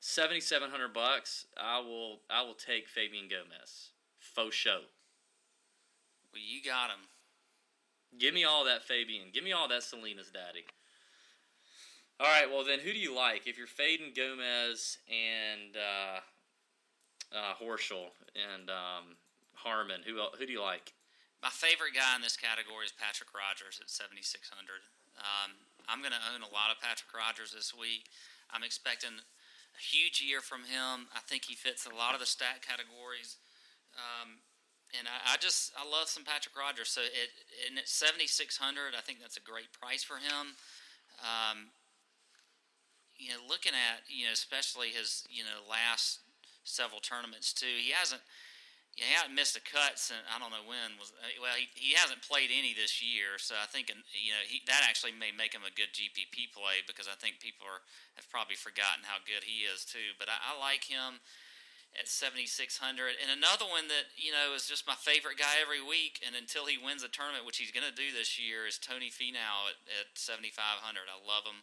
Seventy seven hundred bucks. I will I will take Fabian Gomez. Faux show. Well, you got him. Give me all that Fabian. Give me all that Selena's daddy. All right, well then, who do you like? If you're fading Gomez and uh, uh, Horschel and um, Harman, who who do you like? My favorite guy in this category is Patrick Rodgers at 7,600. Um, I'm going to own a lot of Patrick Rodgers this week. I'm expecting a huge year from him. I think he fits a lot of the stat categories. Um, and I, I just I love some Patrick Rodgers. So it and at 7,600, I think that's a great price for him. Um, you know, looking at you know especially his you know last several tournaments too, he hasn't he hasn't missed a cut since I don't know when was. uh, Well, he, he hasn't played any this year, so I think you know he, that actually may make him a good GPP play because I think people are have probably forgotten how good he is too. But I, I like him at seventy six hundred, and another one that you know is just my favorite guy every week, and until he wins a tournament, which he's going to do this year, is Tony Finau at, at seventy five hundred. I love him.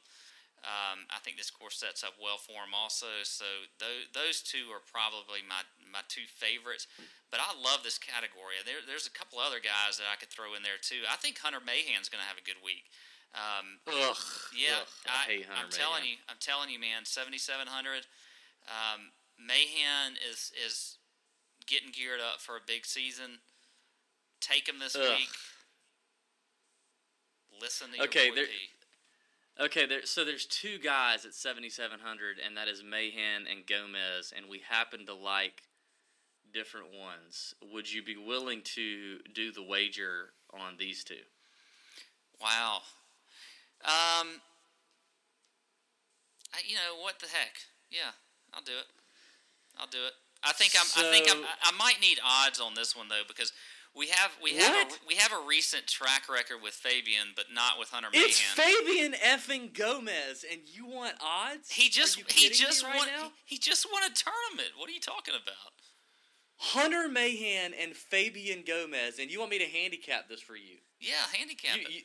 Um, I think this course sets up well for him also. So those, those two are probably my, my two favorites. But I love this category. There, there's a couple other guys that I could throw in there too. I think Hunter Mahan's going to have a good week. Um, Ugh. yeah, ugh, I, am telling you, I'm telling you, man. 7,700. Um, Mahan is is getting geared up for a big season. Take him this Ugh. week. Listen to your Okay, there-. Okay, there, so there's two guys at 7,700, and that is Mahan and Gomez, and we happen to like different ones. Would you be willing to do the wager on these two? Wow. Um, I, you know what the heck? Yeah, I'll do it. I'll do it. I think I'm. I think I'm. I might need odds on this one though because we have we have a, we have a recent track record with Fabian, but not with Hunter It's Mahan. Fabian effing Gomez, and you want odds? he just he just right won now? he just won a tournament. What are you talking about? Hunter Mahan and Fabian Gomez, and you want me to handicap this for you? Yeah, handicap You, it. you,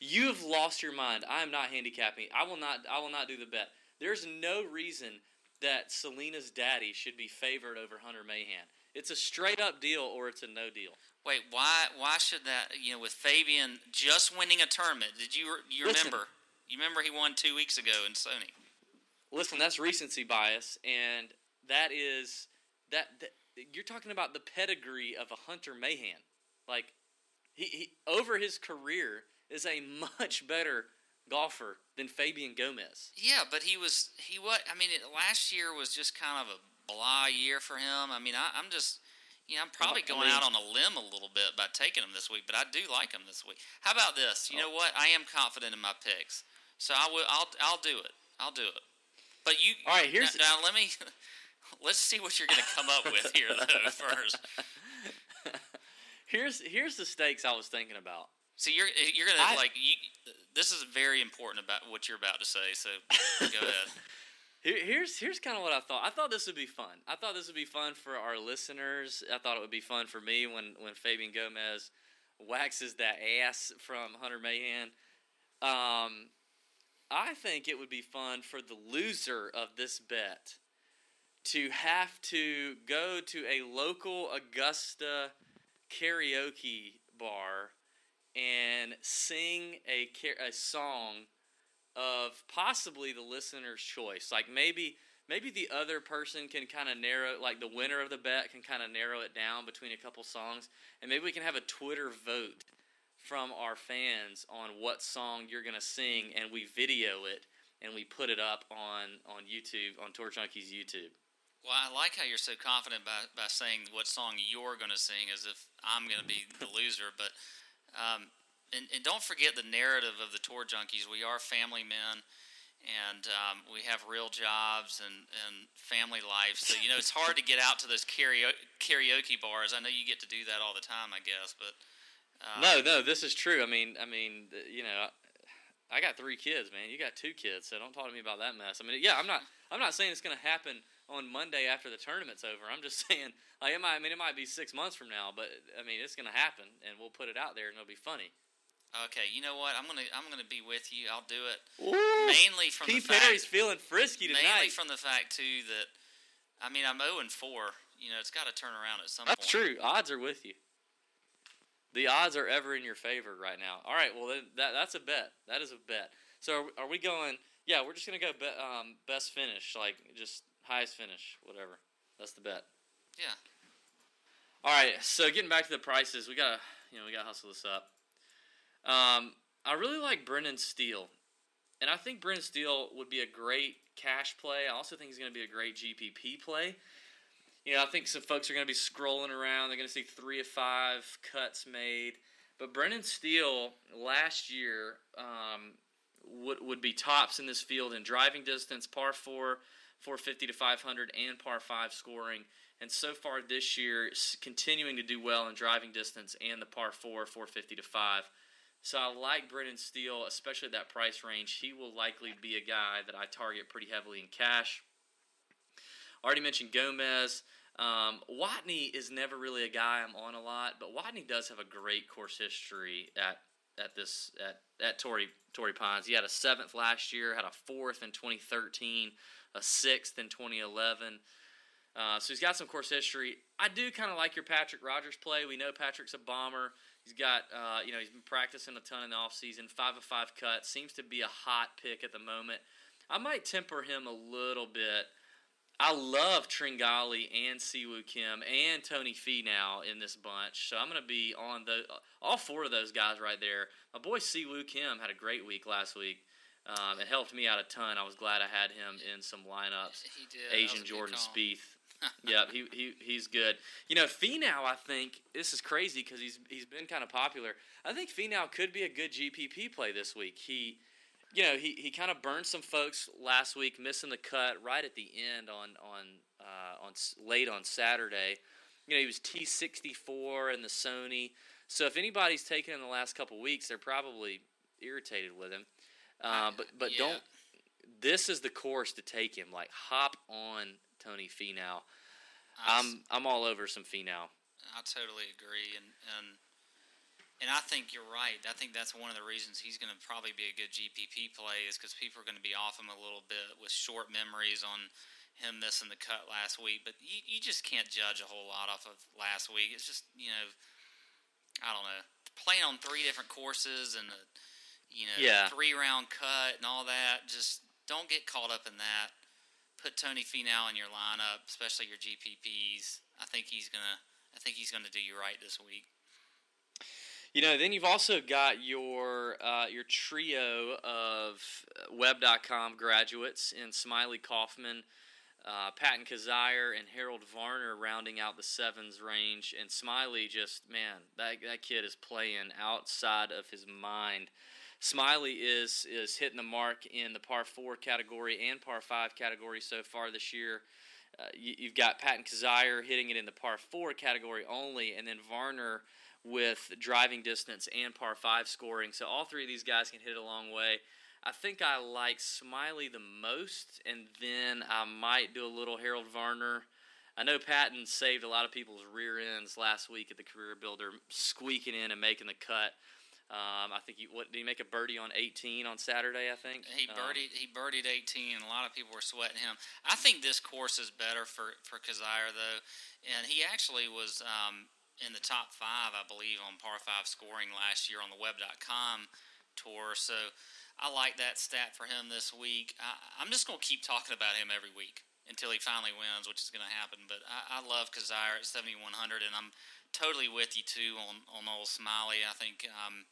you have lost your mind. I am not handicapping. I will not. I will not do the bet. There's no reason that Selena's daddy should be favored over Hunter Mahan. It's a straight up deal, or it's a no deal. Wait, why why should that? You know, with Fabian just winning a tournament, did you you Listen. remember? You remember he won two weeks ago in Sony. Listen, that's recency bias, and that is that, that you're talking about the pedigree of a Hunter Mahan. Like he, he over his career is a much better golfer than Fabian Gomez. Yeah, but he was he what? I mean, it, last year was just kind of a blah year for him. I mean, I, I'm just. You know, I'm probably going out on a limb a little bit by taking him this week, but I do like him this week. How about this? You know Oh. what? I am confident in my picks, so I will. I'll. I'll do it. I'll do it. But you. All right, here's- now, now let me. Let's see what you're going to come up with here though first. here's here's the stakes I was thinking about. So you're you're gonna I- like you. This is very important about what you're about to say. So go ahead. Here, here's here's kind of what I thought. I thought this would be fun. I thought this would be fun for our listeners. I thought it would be fun for me when when Fabian Gomez waxes that ass from Hunter Mahan. Um, I think it would be fun for the loser of this bet to have to go to a local Augusta karaoke bar and sing a a song of possibly the listener's choice. Like maybe maybe the other person can kind of narrow like the winner of the bet can kind of narrow it down between a couple songs and maybe we can have a Twitter vote from our fans on what song you're going to sing and we video it and we put it up on on YouTube on Tour Junkies YouTube. Well, I like how you're so confident by, by saying what song you're going to sing as if I'm going to be the loser. But um, and, and don't forget the narrative of the tour junkies. We are family men, and um, we have real jobs and, and family lives. So you know it's hard to get out to those karaoke, bars. I know you get to do that all the time, I guess. But um, No, no, this is true. I mean, I mean, you know, I got three kids, man. You got two kids, so don't talk to me about that mess. I mean, yeah, I'm not, I'm not saying it's going to happen on Monday after the tournament's over. I'm just saying, like it might. I mean, it might be six months from now, but I mean, it's going to happen, and we'll put it out there, and it'll be funny. Okay, you know what? I'm gonna I'm gonna be with you. I'll do it. Ooh, Mainly from P. the fact, Perry's feeling frisky mainly tonight. from the fact too that I mean I'm 0 and 4. You know, it's got to turn around at some That's point. true. Odds are with you. The odds are ever in your favor right now. All right, well then that that's a bet. That is a bet. So are, are we going? Yeah, we're just gonna go be, um, best finish, like just highest finish, whatever. That's the bet. Yeah. All right, so getting back to the prices, we gotta you know we gotta hustle this up. Um, I really like Brendan Steele, and I think Brendan Steele would be a great cash play. I also think he's going to be a great GPP play. You know, I think some folks are going to be scrolling around. They're going to see three of five cuts made. But Brendan Steele last year um, would would be tops in this field in driving distance, par four, 450 to 500, and par five scoring. And so far this year, continuing to do well in driving distance and the par four, 450 to five. So I like Brendan Steele, especially at that price range. He will likely be a guy that I target pretty heavily in cash. Already mentioned Gomez. Um, Watney is never really a guy I'm on a lot, but Watney does have a great course history at at this at at Torrey Torrey Pines. He had a seventh last year, had a fourth in 2013, a sixth in 2011. Uh, so he's got some course history. I do kind of like your Patrick Rodgers play. We know Patrick's a bomber. He's got, uh, you know, he's been practicing a ton in the offseason. Five of five cut. Seems to be a hot pick at the moment. I might temper him a little bit. I love Tringali and Siwoo Kim and Tony Finau in this bunch. So I'm going to be on the all four of those guys right there. My boy Siwoo Kim had a great week last week. Um, it helped me out a ton. I was glad I had him in some lineups. He did. That was a Asian Jordan. Spieth. yep, he, he he's good. You know, Finau, I think this is crazy because he's he's been kind of popular. I think Finau could be a good GPP play this week. He, you know, he, he kind of burned some folks last week, missing the cut right at the end on on uh, on late on Saturday. You know, he was T sixty four in the Sony. So if anybody's taken in the last couple weeks, they're probably irritated with him. Uh, but but Yeah. don't. This is the course to take him. Like hop on Tony Finau. I'm I'm all over some Finau. I totally agree, and and and I think you're right. I think that's one of the reasons he's going to probably be a good GPP play is because people are going to be off him a little bit with short memories on him missing the cut last week. But you you just can't judge a whole lot off of last week. It's just you know, I don't know, playing on three different courses and a you know Yeah. three round cut and all that. Just don't get caught up in that. Put Tony Finau in your lineup, especially your GPPs. I think he's gonna. I think he's gonna do you right this week. You know, then you've also got your uh, your trio of Web.com graduates in Smylie Kaufman, uh, Patton Kizzire, and Harold Varner rounding out the sevens range. And Smylie just man, that that kid is playing outside of his mind. Smylie is is hitting the mark in the par four category and par five category so far this year. Uh, you, you've got Patton Kizzire hitting it in the par four category only, and then Varner with driving distance and par five scoring. So all three of these guys can hit it a long way. I think I like Smylie the most, and then I might do a little Harold Varner. I know Patton saved a lot of people's rear ends last week at the Career Builder, squeaking in and making the cut. Um, I think he what did he make a birdie on 18 on Saturday? I think He Um, birdied. he birdied 18, and a lot of people were sweating him. I think this course is better for for Kizzire though, and he actually was um, in the top five, I believe, on par five scoring last year on the Web.com tour. So I like that stat for him this week. I, I'm just going to keep talking about him every week until he finally wins, which is going to happen. But I, I love Kizzire at 7100, and I'm totally with you too on on old Smylie. I think. Um,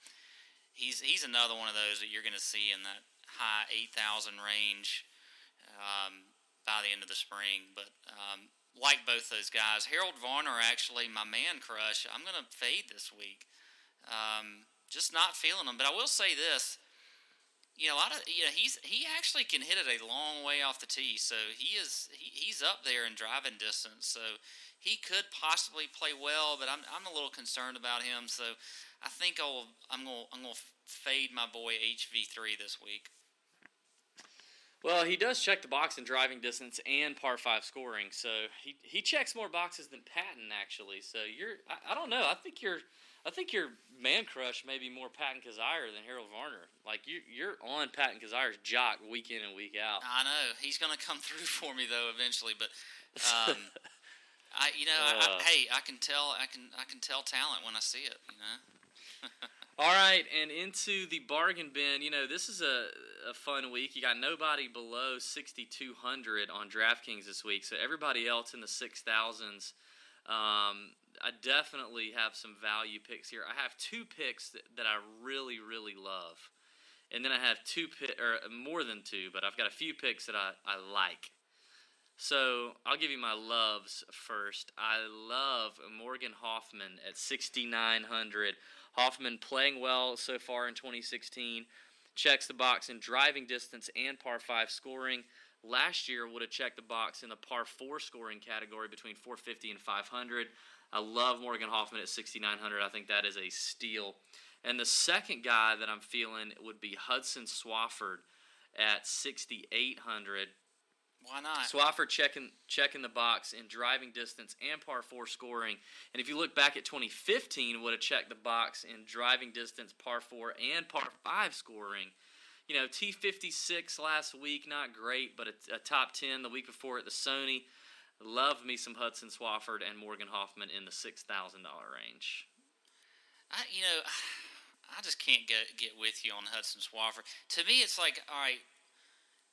he's he's another one of those that you're going to see in that high eight thousand range um, by the end of the spring. But um, like both those guys, Harold Varner actually my man crush. I'm going to fade this week. Um, just not feeling him. But I will say this. You know, a lot of you know he's he actually can hit it a long way off the tee, so he is he, he's up there in driving distance. So he could possibly play well, but I'm I'm a little concerned about him. So I think I'll I'm gonna I'm gonna fade my boy HV3 this week. Well, he does check the box in driving distance and par five scoring, so he he checks more boxes than Patton actually. So you're I, I don't know. I think you're I think your man crush may be more Patton Kizzire than Harold Varner. Like you you're on Patton Kizzire's jock week in and week out. I know he's going to come through for me though eventually, but um, I you know I, I, Uh. hey I can tell I can I can tell talent when I see it. You know. All right, and into the bargain bin. You know, this is a, a fun week. You got nobody below 6,200 on DraftKings this week, so everybody else in the 6,000s. Um, I definitely have some value picks here. I have two picks that, that I really, really love. And then I have two pick, or more than two, but I've got a few picks that I, I like. So I'll give you my loves first. I love Morgan Hoffman at 6,900. Hoffman playing well so far in 2016. Checks the box in driving distance and par 5 scoring. Last year would have checked the box in the par 4 scoring category between 450 and 500. I love Morgan Hoffman at 6,900. I think that is a steal. And the second guy that I'm feeling would be Hudson Swafford at 6,800. Why not? Swafford checking checking the box in driving distance and par four scoring. And if you look back at 2015, would have checked the box in driving distance, par four, and par five scoring. You know, T56 last week, not great, but a, a top 10 the week before at the Sony. Love me some Hudson Swafford and Morgan Hoffman in the $6,000 range. I, you know, I just can't get get with you on Hudson Swafford. To me, it's like, all right,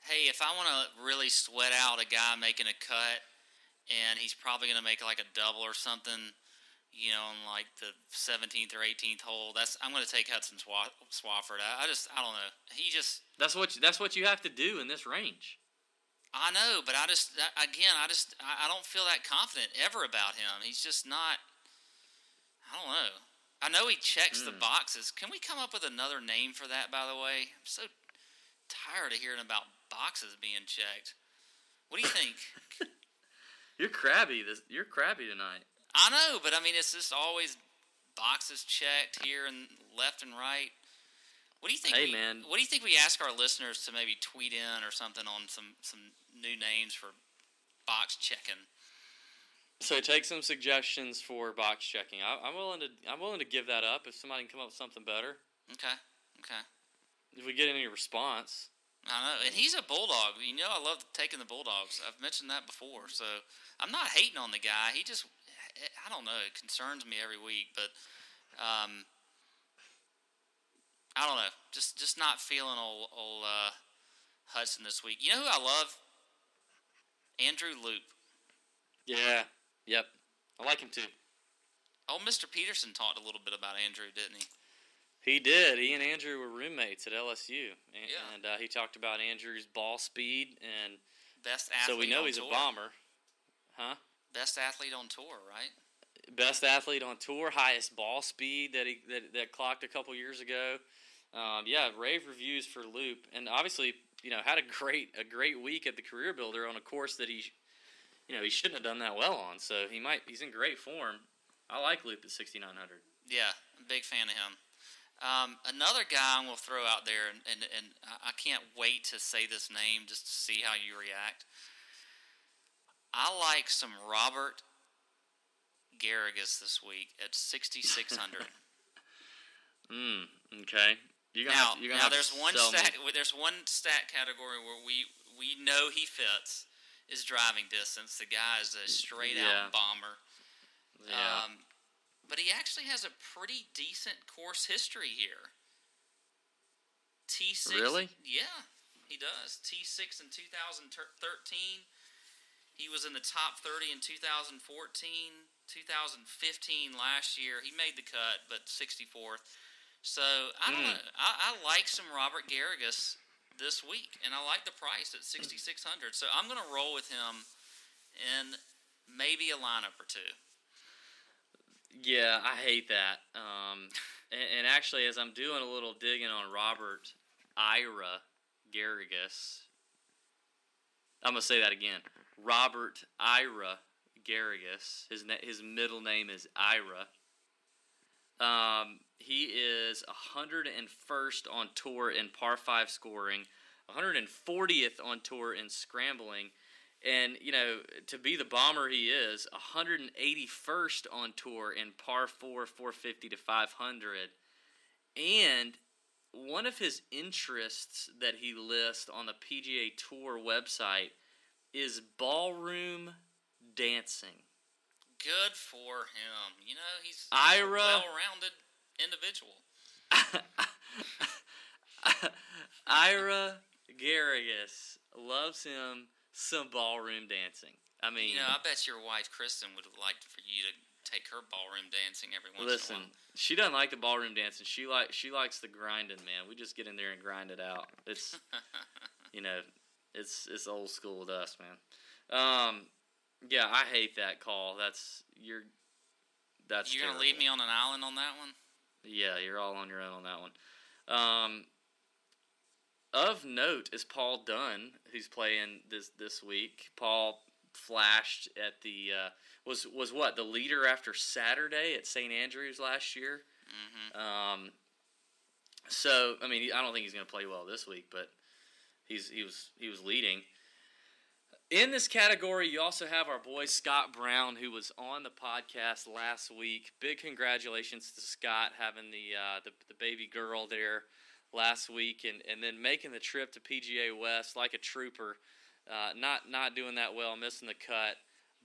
hey, if I want to really sweat out a guy making a cut, and he's probably going to make like a double or something, you know, on like the 17th or 18th hole, that's I'm going to take Hudson Swafford. I, I just, I don't know. He just, That's what that's what you have to do in this range. I know, but I just, again, I just, I, don't feel that confident ever about him. He's just not. I don't know. I know he checks the Hmm. boxes. Can we come up with another name for that? By the way, I'm so tired of hearing about boxes being checked. What do you think? You're crabby. This you're crabby tonight. I know, but I mean, it's just always boxes checked here and left and right. What do you think? Hey, we, man. What do you think we ask our listeners to maybe tweet in or something on some some new names for box checking? So take some suggestions for box checking. I, I'm willing to I'm willing to give that up if somebody can come up with something better. Okay, okay. If we get any response. I know, and he's a bulldog. You know, I love taking the bulldogs. I've mentioned that before, so I'm not hating on the guy. He just, I don't know, it concerns me every week. But, um, I don't know, just just not feeling old, old uh, Hudson this week. You know who I love? Andrew Loupe. Yeah. Yep. I like him too. Oh, Mr. Peterson talked a little bit about Andrew, didn't he? He did. He and Andrew were roommates at LSU, and, Yeah. and uh, he talked about Andrew's ball speed, and Best athlete. so we know he's tour. a bomber, huh? Best athlete on tour, right? Best athlete on tour, highest ball speed that he that, that clocked a couple years ago. Um, yeah, rave reviews for Loupe, and obviously, you know, had a great a great week at the Career Builder on a course that he, you know, he shouldn't have done that well on. So he might he's in great form. I like Loupe at sixty nine hundred. Yeah, I'm a big fan of him. Um, another guy I'm going to throw out there, and, and, and I I can't wait to say this name just to see how you react. I like some Robert Garrigus this week at 6,600. Mm, okay. You're gonna now, have, you're gonna now there's one me. stat. There's one stat category where we we know he fits is driving distance. The guy is a straight Yeah. out bomber. Yeah. Um, but he actually has a pretty decent course history here. T6. Really? Yeah, he does. T6 in 2013. He was in the top 30 in 2014, 2015 last year. He made the cut, but 64th. So I don't Hmm. know. I, I like some Robert Garrigus this week, and I like the price at 6,600. So I'm going to roll with him in maybe a lineup or two. Yeah, I hate that. Um, and, and actually, as I'm doing a little digging on Robert Ira Garrigus, I'm gonna say that again. Robert Ira Garrigus. His na- his middle name is Ira. Um, he is 101st on tour in par five scoring, 140th on tour in scrambling. And, you know, to be the bomber he is, 181st on tour in par 4, 450 to 500. And one of his interests that he lists on the PGA Tour website is ballroom dancing. Good for him. You know, he's, Ira- a well-rounded individual. Ira Garrigus loves him some ballroom dancing. I mean, You know, I bet your wife Kristen would like for you to take her ballroom dancing every once listen, in a while. she doesn't like the ballroom dancing. She like she likes the grinding, man. We just get in there and grind it out. It's you know, it's it's old school with us, man. Um, yeah, I hate that call. That's you're. That's You're gonna leave me on an island on that one? Yeah, you're all on your own on that one. Um, of note is Paul Dunne, who's playing this this week. Paul flashed at the uh, was was what the leader after Saturday at St Andrews last year. hmm Um, so I mean, I don't think he's going to play well this week, but he's he was he was leading. In this category, you also have our boy Scott Brown, who was on the podcast last week. Big congratulations to Scott having the uh, the, the baby girl there last week, and, and then making the trip to PGA West like a trooper. Uh, not not doing that well, missing the cut.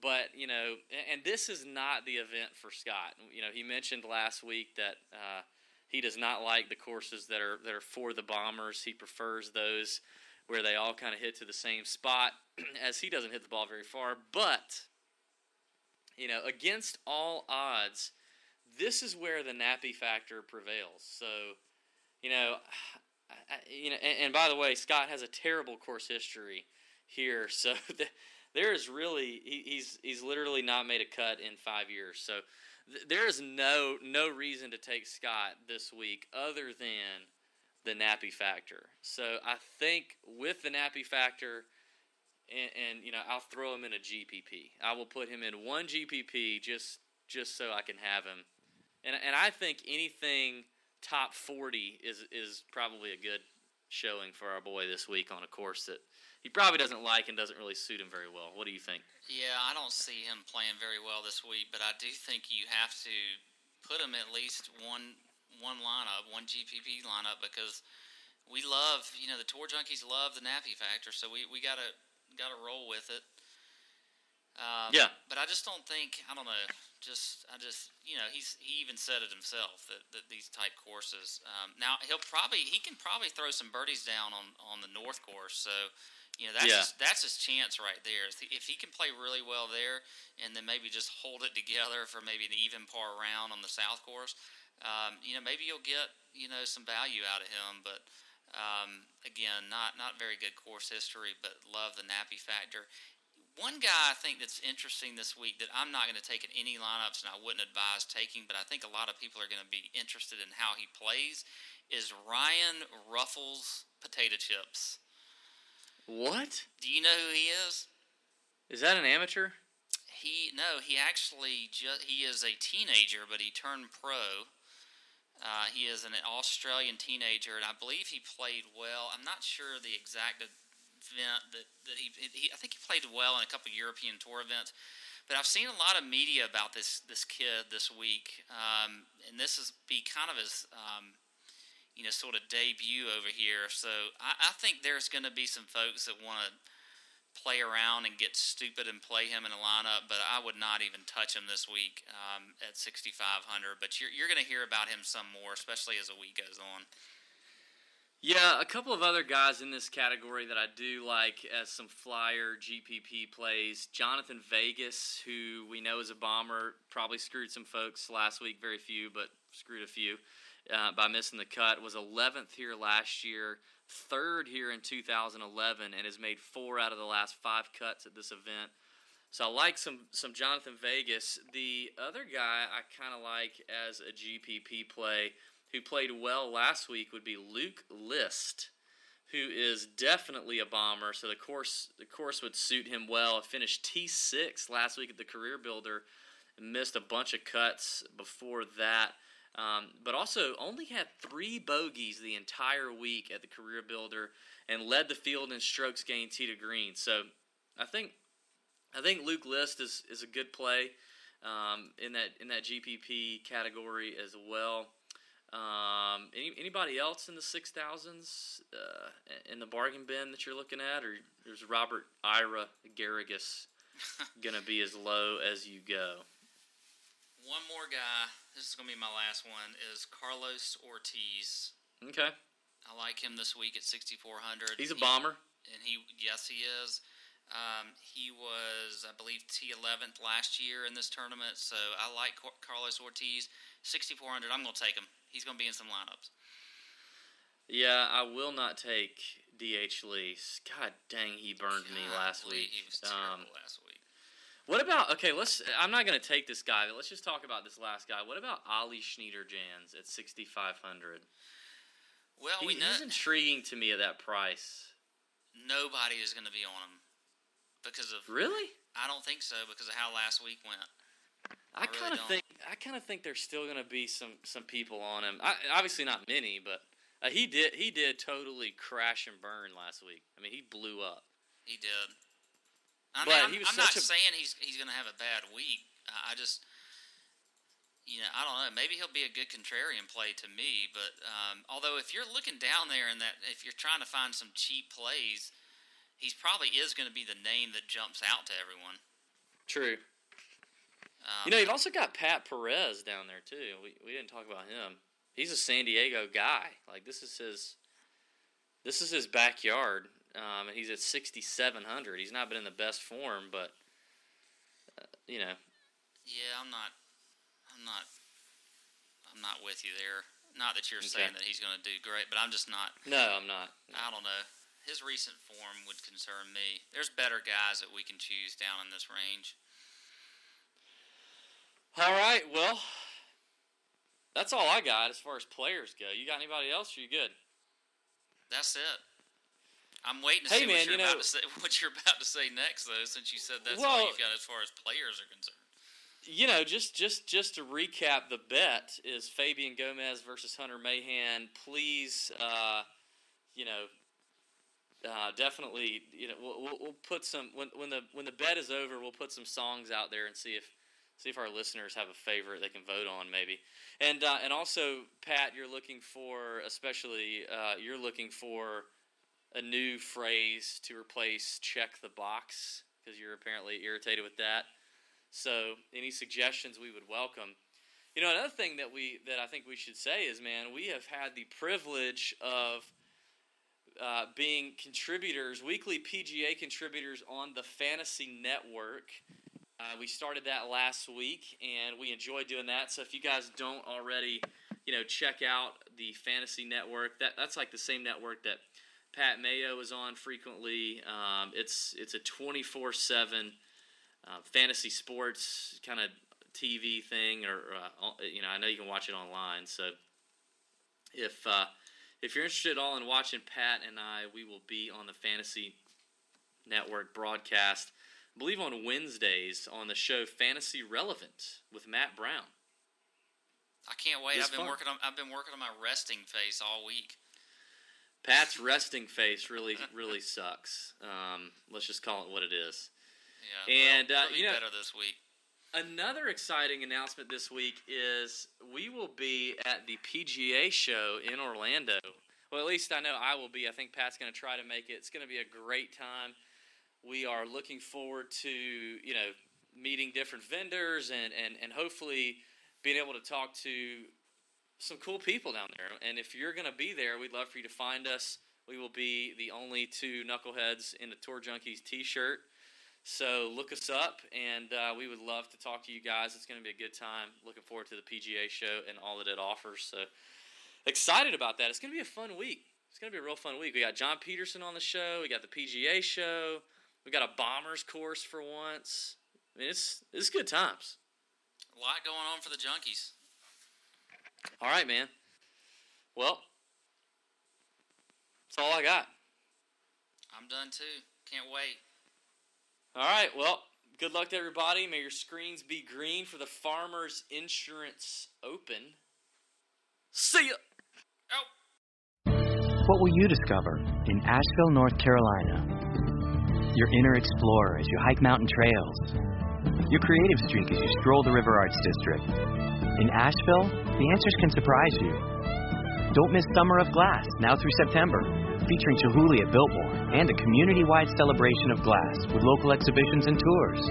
But you know, and, and this is not the event for Scott. You know, he mentioned last week that uh, he does not like the courses that are that are for the bombers. He prefers those where they all kind of hit to the same spot, as he doesn't hit the ball very far. But you know, against all odds, this is where the nappy factor prevails. So, you know, I, you know, and, and by the way, Scott has a terrible course history here, so th- there is really he, he's he's literally not made a cut in five years. So th- there is no no reason to take Scott this week other than the nappy factor. So I think with the nappy factor. And, and you know I'll throw him in a GPP. I will put him in one GPP just just so I can have him. And and I think anything top forty is is probably a good showing for our boy this week on a course that he probably doesn't like and doesn't really suit him very well. What do you think? Yeah, I don't see him playing very well this week, but I do think you have to put him at least one one lineup, one GPP lineup, because we love, you know, the tour junkies love the nappy factor, so we, we gotta gotta roll with it. Um, Yeah. but I just don't think I don't know. Just I just you know he's he even said it himself that, that these type courses. Um, now he'll probably he can probably throw some birdies down on on the north course. So you know that's Yeah. his, that's his chance right there. If he, if he can play really well there, and then maybe just hold it together for maybe an even par round on the south course, um, you know maybe you'll get you know some value out of him. But um, again, not not very good course history, but love the nappy factor. One guy I think that's interesting this week that I'm not going to take in any lineups and I wouldn't advise taking, but I think a lot of people are going to be interested in how he plays, is Ryan Ruffles Potato Chips. What Do you know who he is? is that? An amateur? He no, he actually just he is a teenager, but he turned pro. Uh, he is an Australian teenager, and I believe he played well. I'm not sure the exact event that, that he, he. I think he played well in a couple of European Tour events. But I've seen a lot of media about this this kid this week, um, and this is be kind of his, um, you know, sort of debut over here. So I, I think there's going to be some folks that want to play around and get stupid and play him in a lineup, but I would not even touch him this week um, at 6,500. But you're, you're going to hear about him some more, especially as the week goes on. Yeah, a couple of other guys in this category that I do like as some flyer GPP plays. Jhonattan Vegas, who we know is a bomber, probably screwed some folks last week, very few, but screwed a few uh, by missing the cut. Was 11th here last year, third here in 2011, and has made four out of the last five cuts at this event. So I like some some Jhonattan Vegas. The other guy I kind of like as a GPP play who played well last week would be Luke List, who is definitely a bomber. So the course the course would suit him well. Finished T six last week at the Career Builder, and missed a bunch of cuts before that. Um, but also only had three bogeys the entire week at the Career Builder and led the field in strokes gained tee to green. So I think I think Luke List is, is a good play um, in that in that GPP category as well. Um, any, anybody else in the six thousands uh, in the bargain bin that you're looking at, or there's Robert Ira Garrigus gonna be as low as you go? One more guy. This is gonna be my last one. Is Carlos Ortiz. Okay, I like him this week at 6400. he's a He- bomber. and he yes he is. Um, he was I believe T11th last year in this tournament, so I like Car- Carlos Ortiz. 6400. I'm gonna take him. He's gonna be in some lineups. Yeah, I will not take DH Lease. God dang, he burned me last week. He was terrible Um, last week. What about okay? Let's. I'm not going to take this guy, but let's just talk about this last guy. What about Ollie Schniederjans at 6,500? Well, He, we know he's intriguing to me at that price. nobody is gonna be on him because of. Really? I don't think so because of how last week went. I, I really kind of think. I kind of think there's still going to be some some people on him. I, obviously not many, but uh, he did he did totally crash and burn last week. I mean, he blew up. He did. I But mean, I'm, he was I'm not a- saying he's he's going to have a bad week. I, I just, you know, I don't know. Maybe he'll be a good contrarian play to me. But um, although if you're looking down there and that if you're trying to find some cheap plays, he's probably is going to be the name that jumps out to everyone. True. Um, You know, you've also got Pat Perez down there too. We we didn't talk about him. He's a San Diego guy. Like this is his this is his backyard. Um, and he's at 6700. He's not been in the best form, but uh, you know, yeah, I'm not, I'm not, I'm not with you there. Not that you're Okay. saying that he's going to do great, but I'm just not. no, I'm not. I don't know. His recent form would concern me. There's better guys that we can choose down in this range. All right, well, that's all I got as far as players go. You got anybody else? Or you good? That's it. I'm waiting to Hey, see man, what you're you know- about to say. What you're about to say next, though, since you said that's Well- all you've got as far as players are concerned. you know, just just just to recap, the bet is Fabian Gomez versus Hunter Mahan. Please, uh, you know, uh, definitely, you know, we'll, we'll, put some when when the when the bet is over, we'll put some songs out there and see if see if our listeners have a favorite they can vote on, maybe. And uh, and also, Pat, you're looking for, especially, uh, you're looking for a new phrase to replace "check the box" because you're apparently irritated with that. So, any suggestions we would welcome. You know, another thing that we that I think we should say is, man, we have had the privilege of uh, being contributors, weekly PGA contributors on the Fantasy Network. Uh, we started that last week, and we enjoyed doing that. So, if you guys don't already, you know, check out the Fantasy Network. That that's like the same network that Pat Mayo is on frequently. Um, it's it's a twenty four seven uh, fantasy sports kind of TV thing, or uh, you know, I know you can watch it online. So if uh, if you're interested at all in watching Pat and I, we will be on the Fantasy Network broadcast. I believe on Wednesdays on the show Fantasy Relevant with Matt Brown. I can't wait. It's I've been fun. working on. I've been working on my resting face all week. Pat's resting face really really sucks. Um, let's just call it what it is. Yeah, And, well, uh, be you know- better this week. Another exciting announcement this week is we will be at the PGA show in Orlando. Well, at least I know I will be. I think Pat's going to try to make it. It's going to be a great time. We are looking forward to, you know, meeting different vendors and, and, and hopefully being able to talk to some cool people down there. And if you're going to be there, we'd love for you to find us. We will be the only two knuckleheads in the Tour Junkies t shirt. So look us up, and uh, we would love to talk to you guys. It's going to be a good time. Looking forward to the PGA show and all that it offers. So excited about that. It's going to be a fun week. It's going to be a real fun week. We got John Peterson on the show. We got the PGA show. We got a bombers course for once. I mean, it's it's good times. A lot going on for the junkies. All right, man. Well, that's all I got. I'm done too. Can't wait. All right. Well, good luck to everybody. May your screens be green for the Farmers Insurance Open. See ya. Oh. What will you discover in Asheville, North Carolina? Your inner explorer as you hike mountain trails. Your creative streak as you stroll the River Arts District. In Asheville, the answers can surprise you. Don't miss Summer of Glass, now through September, featuring Chihuly at Biltmore and a community wide celebration of glass with local exhibitions and tours.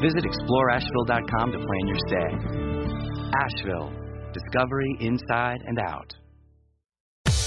Visit exploreasheville.com to plan your stay. Asheville, discovery inside and out.